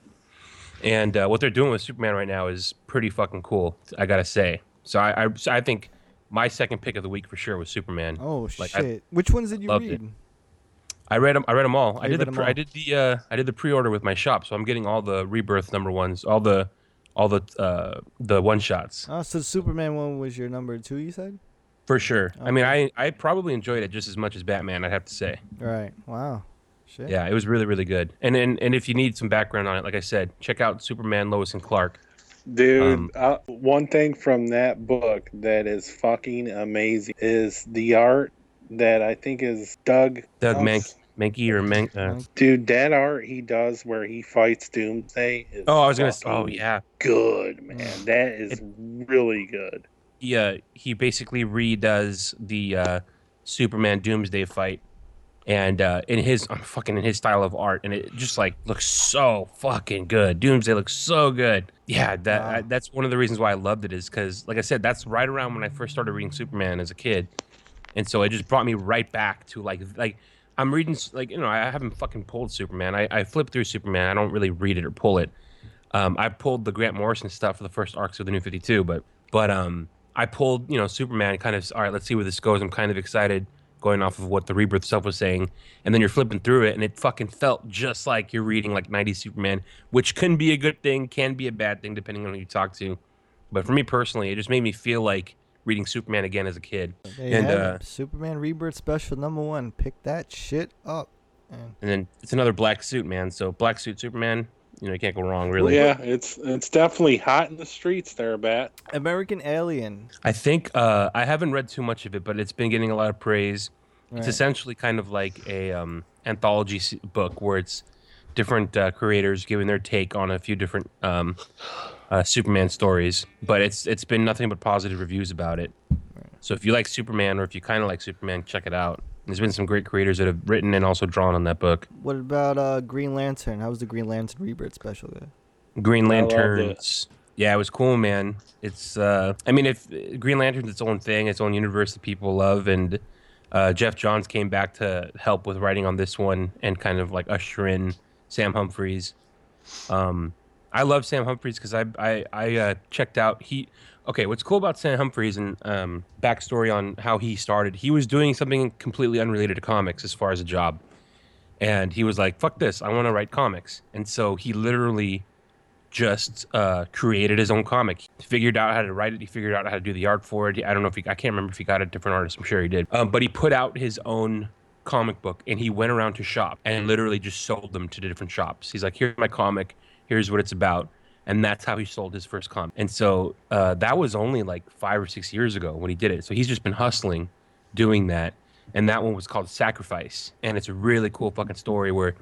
And uh, what they're doing with Superman right now is pretty fucking cool. I gotta say. So I, I, so I think my second pick of the week for sure was Superman. Oh Like, I shit! Which ones did you read? it. I read them. I read them all. Oh, I did the Pre, I did the. Uh, I did the pre-order with my shop, so I'm getting all the Rebirth number ones, all the all the uh, the one shots Oh, so the Superman one was your number two. You said. For sure. I mean, I I probably enjoyed it just as much as Batman. I'd have to say. Right. Wow. Shit. Yeah, it was really really good. And and and if you need some background on it, like I said, check out Superman, Lois and Clark. Dude, Um, uh, one thing from that book that is fucking amazing is the art that I think is Doug Doug Gus- Mank- Menke or Men. Uh, Dude, that art he does where he fights Doomsday is oh, I was gonna. Oh yeah. good, man. That is really good. He uh, he basically redoes the uh, Superman Doomsday fight, and uh, in his uh, fucking in his style of art, and it just like looks so fucking good. Doomsday looks so good. Yeah, that I, that's one of the reasons why I loved it is because, like I said, that's right around when I first started reading Superman as a kid, and so it just brought me right back to like like I'm reading like you know I haven't fucking pulled Superman. I I flip through Superman. I don't really read it or pull it. Um, I pulled the Grant Morrison stuff for the first arcs of the New Fifty Two, but but um, I pulled you know Superman. Kind of all right. Let's see where this goes. I'm kind of excited going off of what the rebirth stuff was saying, and then you're flipping through it, and it fucking felt just like you're reading like '90s Superman, which can be a good thing, can be a bad thing depending on who you talk to. But for me personally, it just made me feel like reading Superman again as a kid. And uh. Superman Rebirth Special number one. Pick that shit up. Man. and then it's another black suit, man. So black suit Superman, you know, you can't go wrong, really. Yeah, it's it's definitely hot in the streets there, Bat. American Alien. I think uh, I haven't read too much of it, but it's been getting a lot of praise. Right. It's essentially kind of like a um, anthology book where it's different uh, creators giving their take on a few different um, uh, Superman stories. But it's it's been nothing but positive reviews about it. So if you like Superman or if you kind of like Superman, check it out. There's been some great creators that have written and also drawn on that book. What about uh, Green Lantern? How was the Green Lantern Rebirth Special? There? Green I it. Lanterns. Yeah, it was cool, man. It's uh I mean if Green Lantern's its own thing, its own universe that people love and uh, Geoff Johns came back to help with writing on this one and kind of like usher in Sam Humphries. Um, I love Sam Humphries because I I, I uh, checked out he. Okay, what's cool about Sam Humphries and um, backstory on how he started? He was doing something completely unrelated to comics as far as a job, and he was like, "Fuck this! I want to write comics." And so he literally just uh, created his own comic. He figured out how to write it. He figured out how to do the art for it. I don't know if he, I can't remember if he got a different artist. I'm sure he did. Um, but he put out his own comic book and he went around to shop and literally just sold them to the different shops. He's like, here's my comic. Here's what it's about. And that's how he sold his first comic. And so uh, that was only like five or six years ago when he did it. So he's just been hustling doing that. And that one was called Sacrifice. And it's a really cool fucking story where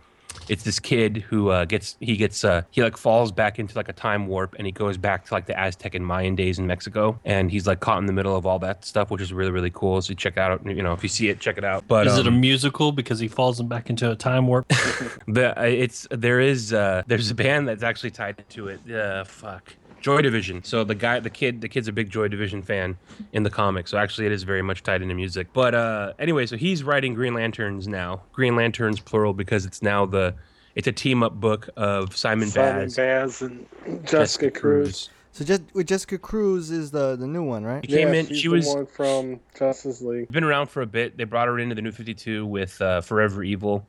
it's this kid who uh, gets he gets uh, he like falls back into like a time warp and he goes back to like the Aztec and Mayan days in Mexico and he's like caught in the middle of all that stuff which is really really cool so check out you know if you see it check it out. But is it a um, musical because he falls back into a time warp? <laughs> the uh, it's there is uh, there's a band that's actually tied to it. Uh, fuck Joy Division. So the guy, the kid, the kid's a big Joy Division fan in the comic. So actually, it is very much tied into music. But uh, anyway, so he's writing Green Lanterns now. Green Lanterns plural because it's now the it's a team up book of Simon, Simon Baz, Baz and Jessica Cruz. So just with Jessica Cruz is the the new one, right? She came Yeah, in. she's She the was one from Justice League. been around for a bit. They brought her into the New Fifty Two with uh, Forever Evil,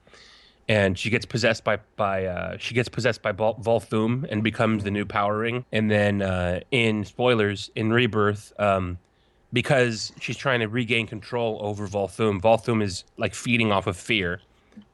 and she gets possessed by by uh, she gets possessed by Vol- Volthoom and becomes the new Power Ring. And then uh, in spoilers in Rebirth, um, because she's trying to regain control over Volthoom, Volthoom is like feeding off of fear.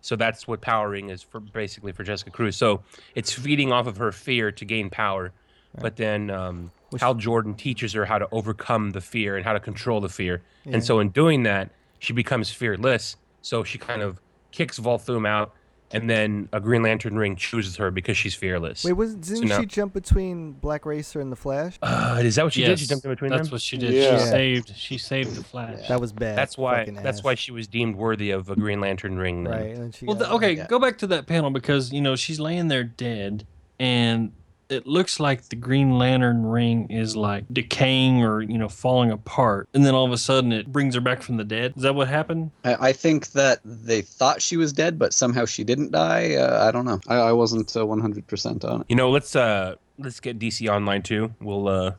So that's what Power Ring is for basically for Jessica Cruz. So it's feeding off of her fear to gain power. But then um, Hal Jordan teaches her how to overcome the fear and how to control the fear. Yeah. And so in doing that, she becomes fearless. So she kind of kicks Volthoom out, and then a Green Lantern ring chooses her because she's fearless. Wait, was didn't now- she jump between Black Racer and the Flash? Uh, is that what she did? She jumped in between That's them. what she did. Yeah. She saved. She saved the Flash. That was bad. That's why. That's ass. why she was deemed worthy of a Green Lantern ring. Then. Right. And she Well, got- th- okay, yeah. go back to that panel because you know she's laying there dead, and it looks like the Green Lantern ring is like decaying or you know falling apart, and then all of a sudden it brings her back from the dead. Is that what happened? I, I think that they thought she was dead, but somehow she didn't die. Uh, I don't know. I, I wasn't uh, 100% on it. You know, let's uh let's get DC online too. We'll uh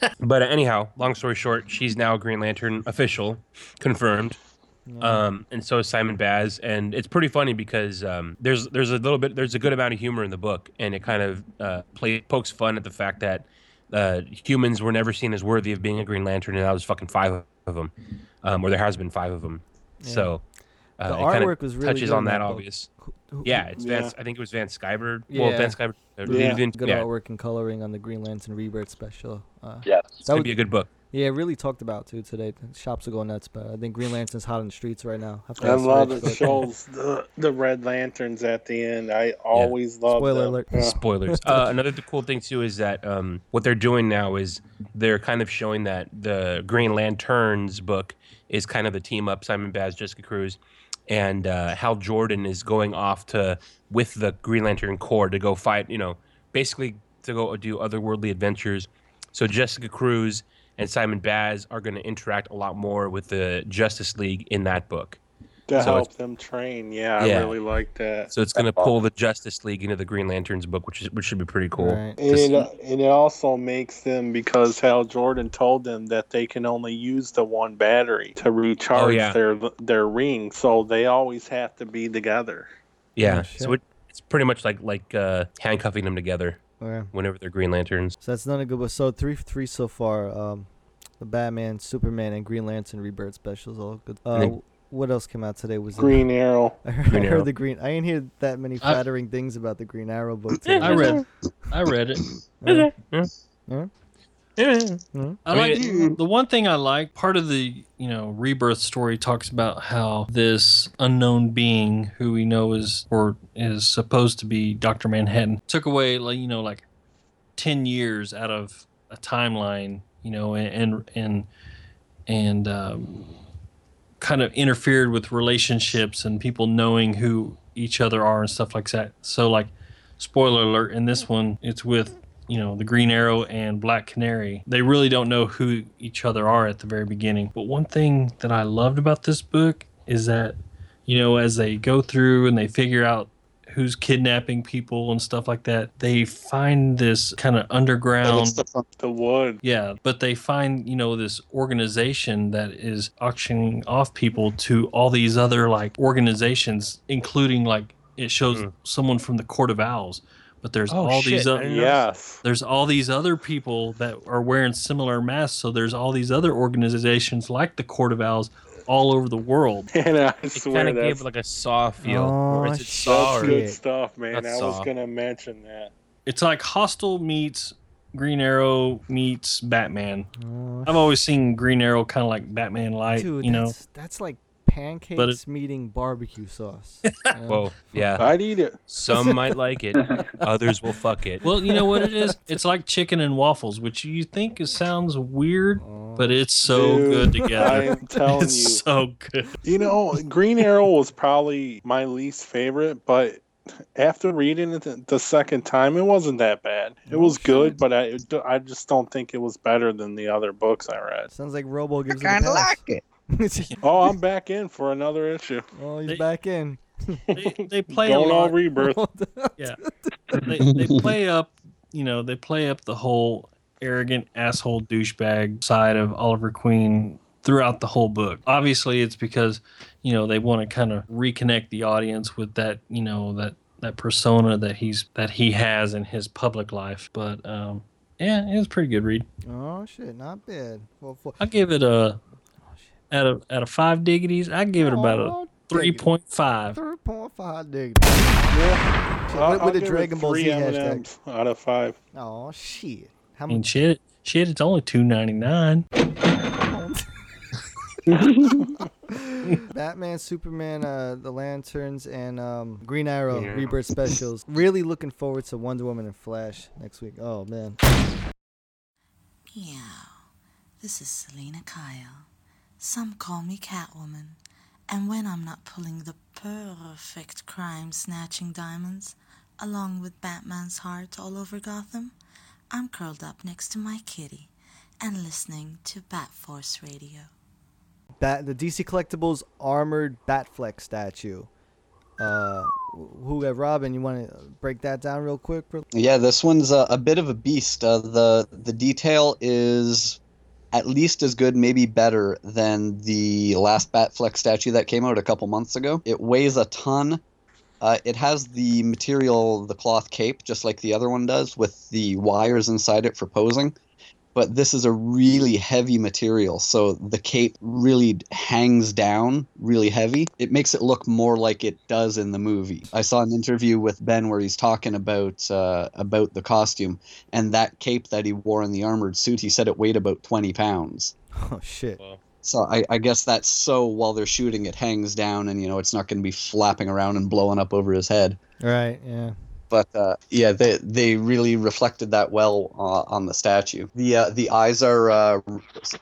<laughs> but anyhow, long story short, she's now Green Lantern official, confirmed. Um and so is Simon Baz and it's pretty funny because um there's there's a little bit there's a good amount of humor in the book and it kind of uh play pokes fun at the fact that uh humans were never seen as worthy of being a Green Lantern and now there's fucking five of them. Um or there has been five of them. So uh, The it artwork was really touches on that, that book. obvious. Yeah, it's Yeah. Vance. I think it was Van Sciver. Well, Yeah. Van Sciver. uh, Yeah. Good yeah. artwork and coloring on the Green Lantern Rebirth special. Uh, Yes. It's That gonna was- be a good book. Yeah, really talked about too today. The shops are going nuts, but I think Green Lantern's hot in the streets right now. after I love Rich it shows the the red lanterns at the end. I always love Spoiler them. alert. Yeah. Spoilers. Uh, <laughs> another cool thing too is that um, what they're doing now is they're kind of showing that the Green Lanterns book is kind of the team up Simon Baz, Jessica Cruz, and uh, Hal Jordan is going off to with the Green Lantern Corps to go fight. You know, basically to go do otherworldly adventures. So Jessica Cruz and Simon Baz are going to interact a lot more with the Justice League in that book. To So help them train. Yeah, Yeah. I really like that. So it's going to pull the Justice League into the Green Lanterns book, which is which should be pretty cool. And it, and it also makes them because Hal Jordan told them that they can only use the one battery to recharge Oh, yeah. their their ring, so they always have to be together. Yeah, Oh, so it, it's pretty much like like uh, handcuffing them together Yeah. whenever they're Green Lanterns. So that's not a good one. So three for three so far. Um, the Batman, Superman, and Green Lantern rebirth specials all good. Uh, then- what else came out today? Was it- Green Arrow. <laughs> I heard, Green I Arrow. the green. I didn't hear that many I- flattering things about the Green Arrow book. Today. I read, <laughs> I read it. Yeah. Yeah. Yeah. I I like mean, the one thing I like. Part of the you know rebirth story talks about how this unknown being, who we know is or is supposed to be Doctor Manhattan, took away like you know like ten years out of a timeline, you know, and and and um, kind of interfered with relationships and people knowing who each other are and stuff like that. So like, spoiler alert, in this one, it's with you know the Green Arrow and Black Canary. They really don't know who each other are at the very beginning. But one thing that I loved about this book is that you know as they go through and they figure out who's kidnapping people and stuff like that, they find this kind of underground The wood. yeah, but they find, you know, this organization that is auctioning off people to all these other like organizations, including like it shows someone from the Court of Owls. But there's Oh, all shit, these other. Yes. there's all these other people that are wearing similar masks. So there's all these other organizations like the Court of Owls all over the world. <laughs> And I It swear kind of gave like a Saw feel. Oh, or is it. Saw that's or good stuff, man. Not I was gonna mention that. It's like Hostel meets Green Arrow meets Batman. Oh, I've always seen Green Arrow kind of like Batman light, Dude, you know. that's, that's like pancakes meeting barbecue sauce. you? <laughs> Whoa, yeah. I'd eat it. Some <laughs> might like it, others will fuck it. Well, you know what it is? It's like chicken and waffles, which you think it sounds weird, but it's so Dude, good together. I am telling you. it's you. so good. You know, Green Arrow was probably my least favorite, but after reading it the- the second time, it wasn't that bad. It Oh, was good, but I, I just don't think it was better than the other books I read. Sounds like Robo gives I a kinda pass. like it. <laughs> Oh, I'm back in for another issue. oh, he's They- back in. They, they <laughs> play a Going all lot. rebirth. <laughs> Yeah, they, they play up. You know, they play up the whole arrogant asshole douchebag side of Oliver Queen throughout the whole book. Obviously, it's because you know they want to kind of reconnect the audience with that. You know that that persona that he's that he has in his public life. But um, yeah, it was a pretty good read. Oh shit, not bad. Well, for, I give it a out of out of five diggities. I give it about a three point five. Three point five dig. Yeah. Shit, I'll- with, I'll with the Dragon Ball Z hashtag. Out of five. Oh shit. How I mean, shit, shit, it's only two ninety nine. <laughs> Batman, Superman, uh, the Lanterns, and um, Green Arrow Yeah. Rebirth specials. Really looking forward to Wonder Woman and Flash next week. Oh man. Meow. This is Selina Kyle. Some call me Catwoman. And when I'm not pulling the perfect crime snatching diamonds, along with Batman's heart all over Gotham, I'm curled up next to my kitty and listening to Bat Force Radio. Bat the DC Collectibles armored Batfleck statue. Uh, who got Robin? You want to break that down real quick? bro? Yeah, this one's a, a bit of a beast. Uh, the the detail is at least as good, maybe better than the last Batfleck statue that came out a couple months ago. It weighs a ton. Uh, it has the material, the cloth cape, just like the other one does, with the wires inside it for posing. But this is a really heavy material, so the cape really hangs down really heavy. It makes it look more like it does in the movie. I saw an interview with Ben where he's talking about uh, about the costume and that cape that he wore in the armored suit. He said it weighed about twenty pounds. Oh shit. So I, I guess that's so while they're shooting, it hangs down, and you know it's not going to be flapping around and blowing up over his head. Right. Yeah. But uh, yeah, they they really reflected that well uh, on the statue. The uh, the eyes are uh,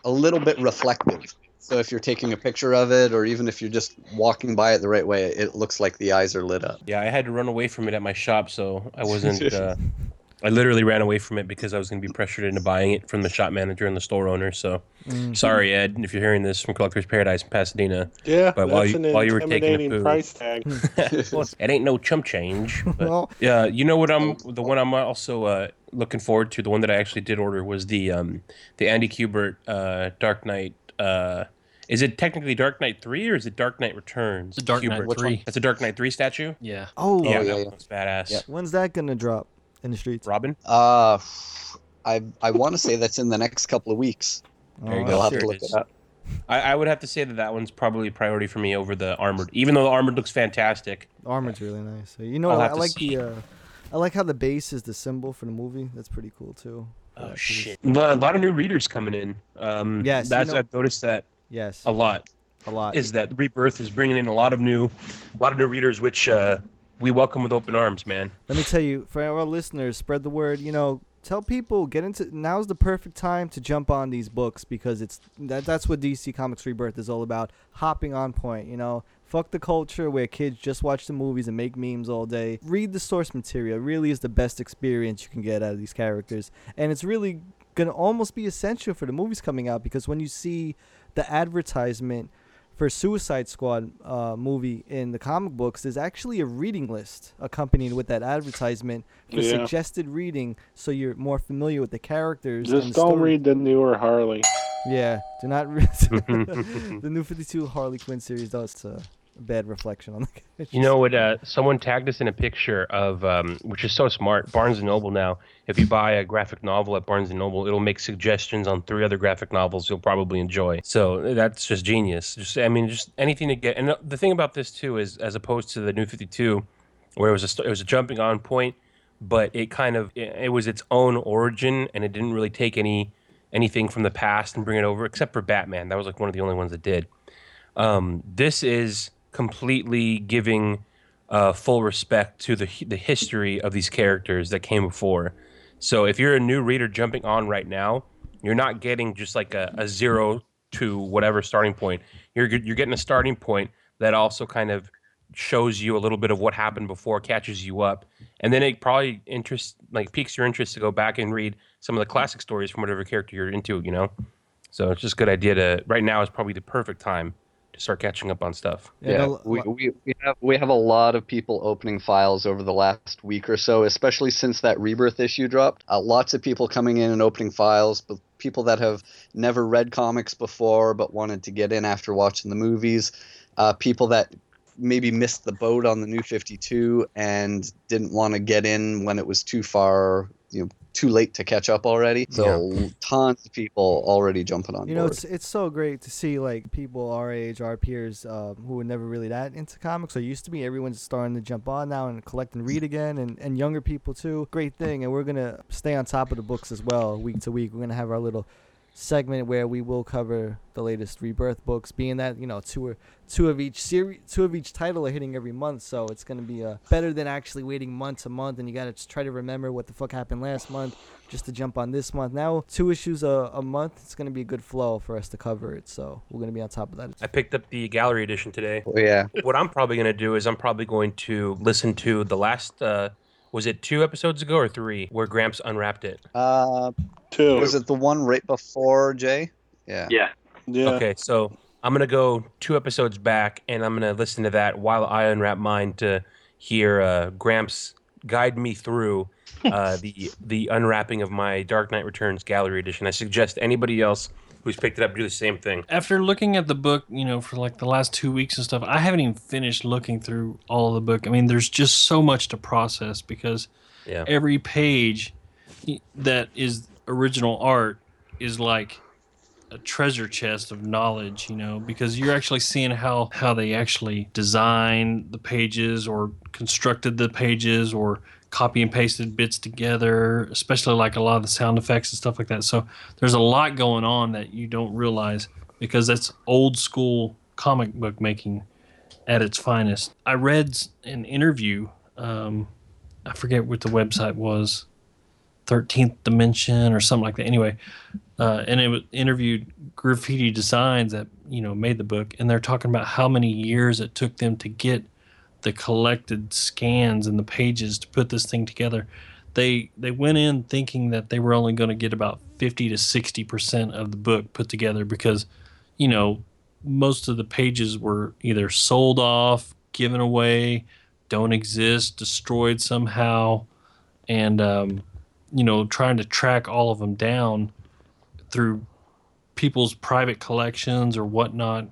a little bit reflective. So if you're taking a picture of it, or even if you're just walking by it the right way, it looks like the eyes are lit up. Yeah, I had to run away from it at my shop, so I wasn't. <laughs> I literally ran away from it because I was going to be pressured into buying it from the shop manager and the store owner. So, Mm. sorry, Ed, if you're hearing this from Collector's Paradise in Pasadena. Yeah, but while you an while you were taking the intimidating food, price tag. well, <laughs> it ain't no chump change. <laughs> But, Well- yeah, you know what? I'm the one I'm also uh, looking forward to. The one that I actually did order was the um, the Andy Kubert uh, Dark Knight. Uh, is it technically Dark Knight Three or is it Dark Knight Returns? It's Dark Knight 3. That's a Dark Knight Three statue. Yeah. Oh. yeah, Oh, yeah, that yeah. one's badass. Yep. When's that gonna drop in the streets? Robin. Uh, I I want to say that's in the next couple of weeks. There you go. You'll have Sure to look is. it up. I, I would have to say that that one's probably a priority for me over the armored. Even though the armored looks fantastic. The armor's really nice. You know, I'll I, have I to like see. the. Uh, I like how the base is the symbol for the movie. That's pretty cool too. Oh Yeah, 'cause shit! it's- A lot of new readers coming in. Um, Yes, you that's know- I've noticed that Yes. a lot. A lot. Is that Rebirth is bringing in a lot of new, a lot of new readers, which uh, we welcome with open arms, man. Let me tell you, for our listeners, spread the word. You know, tell people get into. Now's the perfect time to jump on these books because it's that. That's what DC Comics Rebirth is all about. Hopping on point. You know, fuck the culture where kids just watch the movies and make memes all day. Read the source material. Really is the best experience you can get out of these characters, and it's really gonna almost be essential for the movies coming out because when you see the advertisement for Suicide Squad uh, movie in the comic books, there's actually a reading list accompanied with that advertisement for Yeah. suggested reading, so you're more familiar with the characters. and Just the don't story. read the newer Harley. Yeah, do not read <laughs> <laughs> the new 52 Harley Quinn series. Does it's a bad reflection on the. characters. <laughs> You know what? Uh, someone tagged us in a picture of, um, which is so smart. Barnes and Noble now. If you buy a graphic novel at Barnes and Noble, it'll make suggestions on three other graphic novels you'll probably enjoy. So that's just genius. Just, I mean, just anything to get. And the thing about this too is, as opposed to the New Fifty Two, where it was a it was a jumping on point, but it kind of it, it was its own origin, and it didn't really take any anything from the past and bring it over, except for Batman. That was like one of the only ones that did. Um, this is completely giving uh, full respect to the the history of these characters that came before. So if you're a new reader jumping on right now, you're not getting just like a, a zero to whatever starting point. You're you're getting a starting point that also kind of shows you a little bit of what happened before, catches you up, and then it probably interest like piques your interest to go back and read some of the classic stories from whatever character you're into. You know, so it's just a good idea to right now is probably the perfect time to start catching up on stuff. Yeah, we, we, we have we have a lot of people opening files over the last week or so, especially since that rebirth issue dropped. Uh, lots of people coming in and opening files, but people that have never read comics before but wanted to get in after watching the movies. Uh, people that maybe missed the boat on the new 52 and didn't want to get in when it was too far, you know, too late to catch up already. So tons of people already jumping on You know, board. it's it's so great to see like people our age, our peers, um, who were never really that into comics or used to be. Everyone's starting to jump on now and collect and read again, and, and younger people too. Great thing, and we're gonna stay on top of the books as well, week to week. We're gonna have our little segment where we will cover the latest rebirth books being that you know two or two of each series two of each title are hitting every month so it's going to be uh, better than actually waiting month to month and you got to try to remember what the fuck happened last month just to jump on this month now two issues a, a month it's going to be a good flow for us to cover it so we're going to be on top of that I picked up the gallery edition today. Oh, yeah. What I'm probably going to do is I'm probably going to listen to the last, uh, was it two episodes ago or three, where Gramps unwrapped it? Uh, Two. Was it the one right before Jay? Yeah. Yeah. Yeah. Okay, so I'm going to go two episodes back and I'm going to listen to that while I unwrap mine to hear uh, Gramps guide me through uh, <laughs> the the unwrapping of my Dark Knight Returns gallery edition. I suggest anybody else who's picked it up do the same thing. After looking at the book, you know, for like the last two weeks and stuff, I haven't even finished looking through all of the book. I mean, there's just so much to process because Yeah. every page that is original art is like a treasure chest of knowledge, you know, because you're actually seeing how how they actually designed the pages or constructed the pages or copy and pasted bits together, especially like a lot of the sound effects and stuff like that. So there's a lot going on that you don't realize because that's old school comic book making at its finest. I read an interview. Um, I forget what the website was, Thirteenth Dimension or something like that. Anyway, uh, and it was interviewed graffiti designs that you know made the book, and they're talking about how many years it took them to get the collected scans and the pages to put this thing together. They they went in thinking that they were only going to get about fifty to sixty percent of the book put together because, you know, most of the pages were either sold off, given away, don't exist, destroyed somehow, and um, you know, trying to track all of them down through people's private collections or whatnot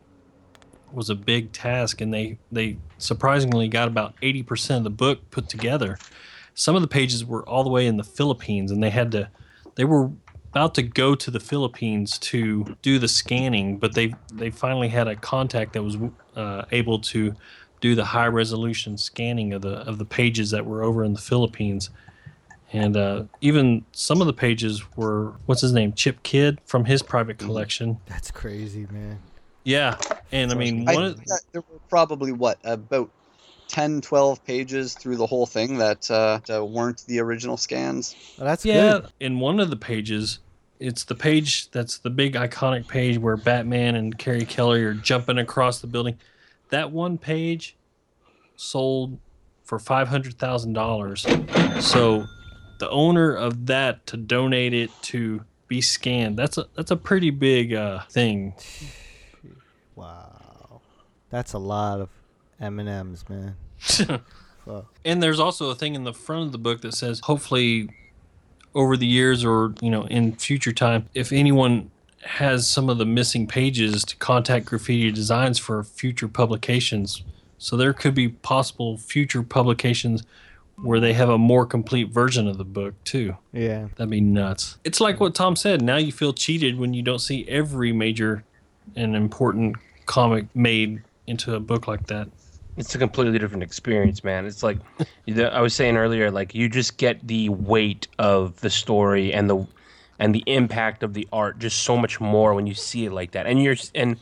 was a big task and they they surprisingly got about 80% of the book put together. Some of the pages were all the way in the philippines and they had to they were about to go to the philippines to do the scanning but they they finally had a contact that was uh, able to do the high resolution scanning of the of the pages that were over in the philippines. And uh, even some of the pages were what's his name chip kidd from his private collection. That's crazy, man. yeah and i mean I one of, think there were probably what about 10, 12 pages through the whole thing that uh, uh, weren't the original scans. that's yeah in one of the pages it's the page that's the big iconic page where batman and carrie kelly are jumping across the building. That one page sold for $500000 so the owner of that to donate it to be scanned that's a that's a pretty big uh, thing Wow. That's a lot of M and M's, man. <laughs> And there's also a thing in the front of the book that says, hopefully, over the years or you know in future time, if anyone has some of the missing pages, to contact Graffiti Designs for future publications. So there could be possible future publications where they have a more complete version of the book too. Yeah. That'd be nuts. It's like what Tom said. Now you feel cheated when you don't see every major and important comic made into a book like that. It's a completely different experience, man. It's like <laughs> I was saying earlier, like you just get the weight of the story and the and the impact of the art just so much more when you see it like that. And you're and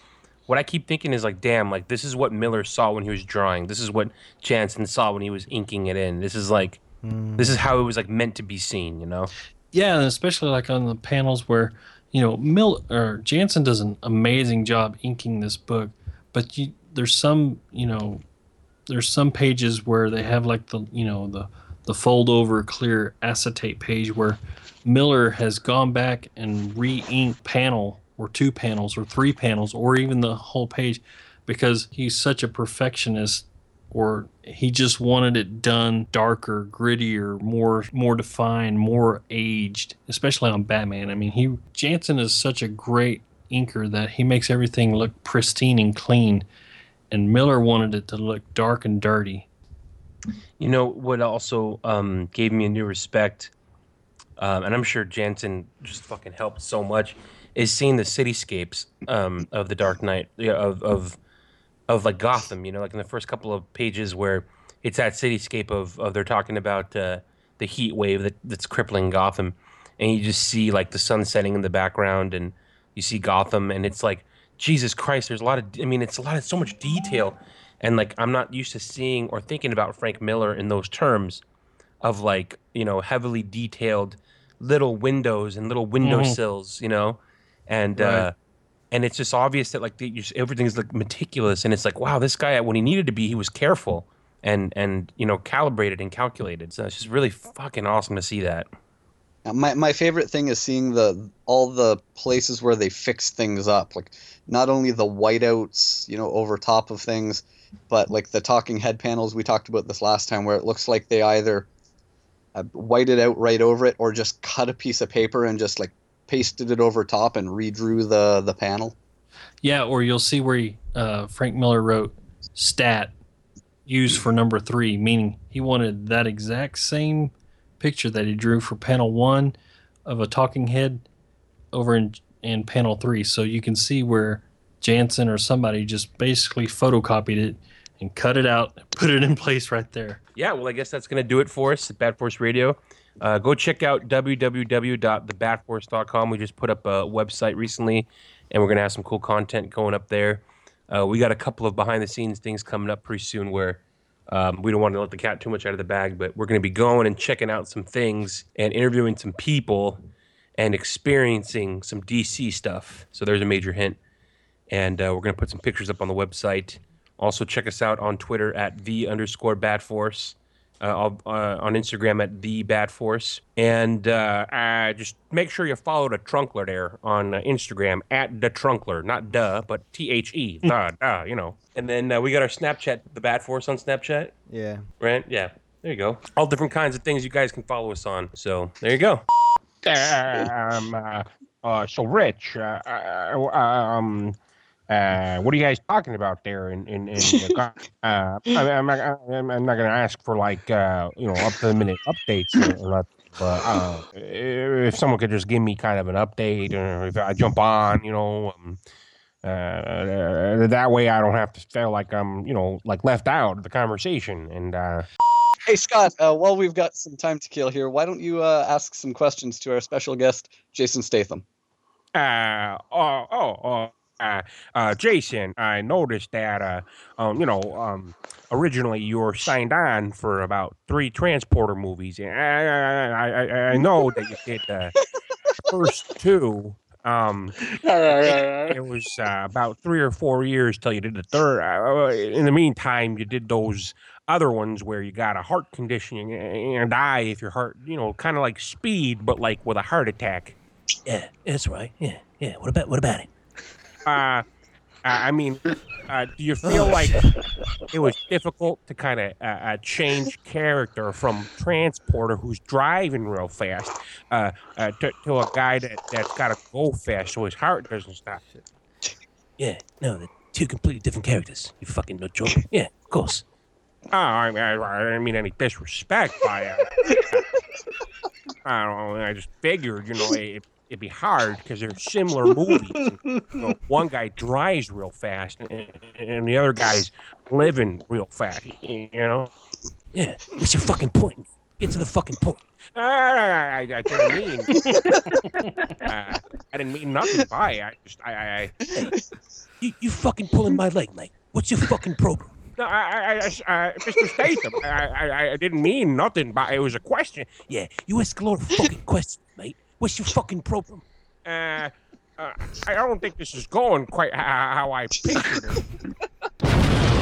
what I keep thinking is like, damn, like this is what Miller saw when he was drawing. This is what Janson saw when he was inking it in. This is like hmm. this is how it was like meant to be seen, you know? Yeah, and especially like on the panels where you know Mill or Janson does an amazing job inking this book, but you, there's some you know there's some pages where they have like the you know the the fold over clear acetate page where Miller has gone back and re-inked panel or two panels or three panels or even the whole page because he's such a perfectionist or he just wanted it done darker, grittier, more more defined, more aged, especially on Batman. I mean, he Janson is such a great inker that he makes everything look pristine and clean, and Miller wanted it to look dark and dirty. You know what also um, gave me a new respect, um, and I'm sure Janson just fucking helped so much, is seeing the cityscapes um, of the Dark Knight of of of like Gotham. You know, like in the first couple of pages where it's that cityscape of of they're talking about uh, the heat wave that, that's crippling Gotham, and you just see like the sun setting in the background, and you see Gotham, and it's like Jesus Christ. There's a lot of I mean, it's a lot of so much detail, and like I'm not used to seeing or thinking about Frank Miller in those terms of like you know heavily detailed little windows and little windowsills, you know, and Right. uh, and it's just obvious that like the, you, everything's like meticulous, and it's like wow, this guy when he needed to be, he was careful and and you know calibrated and calculated. So it's just really fucking awesome to see that. My my favorite thing is seeing the all the places where they fix things up, like not only the whiteouts, you know, over top of things, but like the talking head panels we talked about this last time, where it looks like they either uh, it out right over it or just cut a piece of paper and just like pasted it over top and redrew the the panel. Yeah, or you'll see where he, uh, Frank Miller wrote stat used for number three, meaning he wanted that exact same picture that he drew for panel one of a talking head over in in panel three, so you can see where Janson or somebody just basically photocopied it and cut it out, and put it in <laughs> place right there. Yeah, well, I guess that's going to do it for us at Bat Force Radio. Uh, go check out www.thebatforce.com. We just put up a website recently, and we're going to have some cool content going up there. Uh, we got a couple of behind the scenes things coming up pretty soon where um, we don't want to let the cat too much out of the bag, but we're going to be going and checking out some things and interviewing some people and experiencing some DC stuff. So there's a major hint. And uh, we're going to put some pictures up on the website. Also, check us out on Twitter at the underscore Bat Force, uh, uh, on Instagram at the Bat Force, and uh, uh, just make sure you follow the Tumbler there on uh, Instagram at the Tumbler, not duh, but T H E, <laughs> the duh, you know. And then uh, we got our Snapchat, the Bat Force on Snapchat, Yeah. right? Yeah, there you go. All different kinds of things you guys can follow us on. So there you go. <laughs> um, uh, uh, so Rich, uh, uh, um, uh, what are you guys talking about there? In in, in the, <laughs> co- uh, I, I'm not, I'm I'm not going to ask for like uh, you know up to the minute updates or, or nothing, but uh, if someone could just give me kind of an update, or if I jump on, you know. Um, uh, that way I don't have to feel like I'm, you know, like left out of the conversation. And uh, Hey Scott, uh, while we've got some time to kill here, why don't you uh, ask some questions to our special guest, Jason Statham? uh, oh, oh, oh, uh, uh, Jason, I noticed that, uh, um, you know, um, originally you were signed on for about three transporter movies, and I, I, I, I know that you did the first two. Um, <laughs> it, it was uh, about three or four years till you did the third. Uh, in the meantime, you did those other ones where you got a heart condition and, and die if your heart, you know, kind of like speed, but like with a heart attack. Yeah, that's right. Yeah, yeah. What about what about it? Uh, I mean, uh, do you feel like it was difficult to kind of uh, uh, change character from transporter who's driving real fast uh, uh, to, to a guy that, that's got to go fast so his heart doesn't stop? Yeah, no, they're two completely different characters. You fucking nut job. Yeah, of course. Oh, I, mean, I, I didn't mean any disrespect by it. I don't know. I just figured, you know, it, it'd be hard because they're similar movies. You know, <laughs> one guy drives real fast, and, and the other guy's living real fast. You know. Yeah, what's your fucking point? Get to the fucking point. I, I, I didn't mean. <laughs> uh, I didn't mean nothing by it. I just, I, I, I You, you fucking pulling my leg, mate. What's your fucking problem? no, I, I, I, I, Mr. Statham, I, I, I didn't mean nothing by it. was a question. Yeah, you ask a lot of fucking questions, mate. What's your fucking problem? Uh, uh I don't think this is going quite how, how I pictured it. <laughs>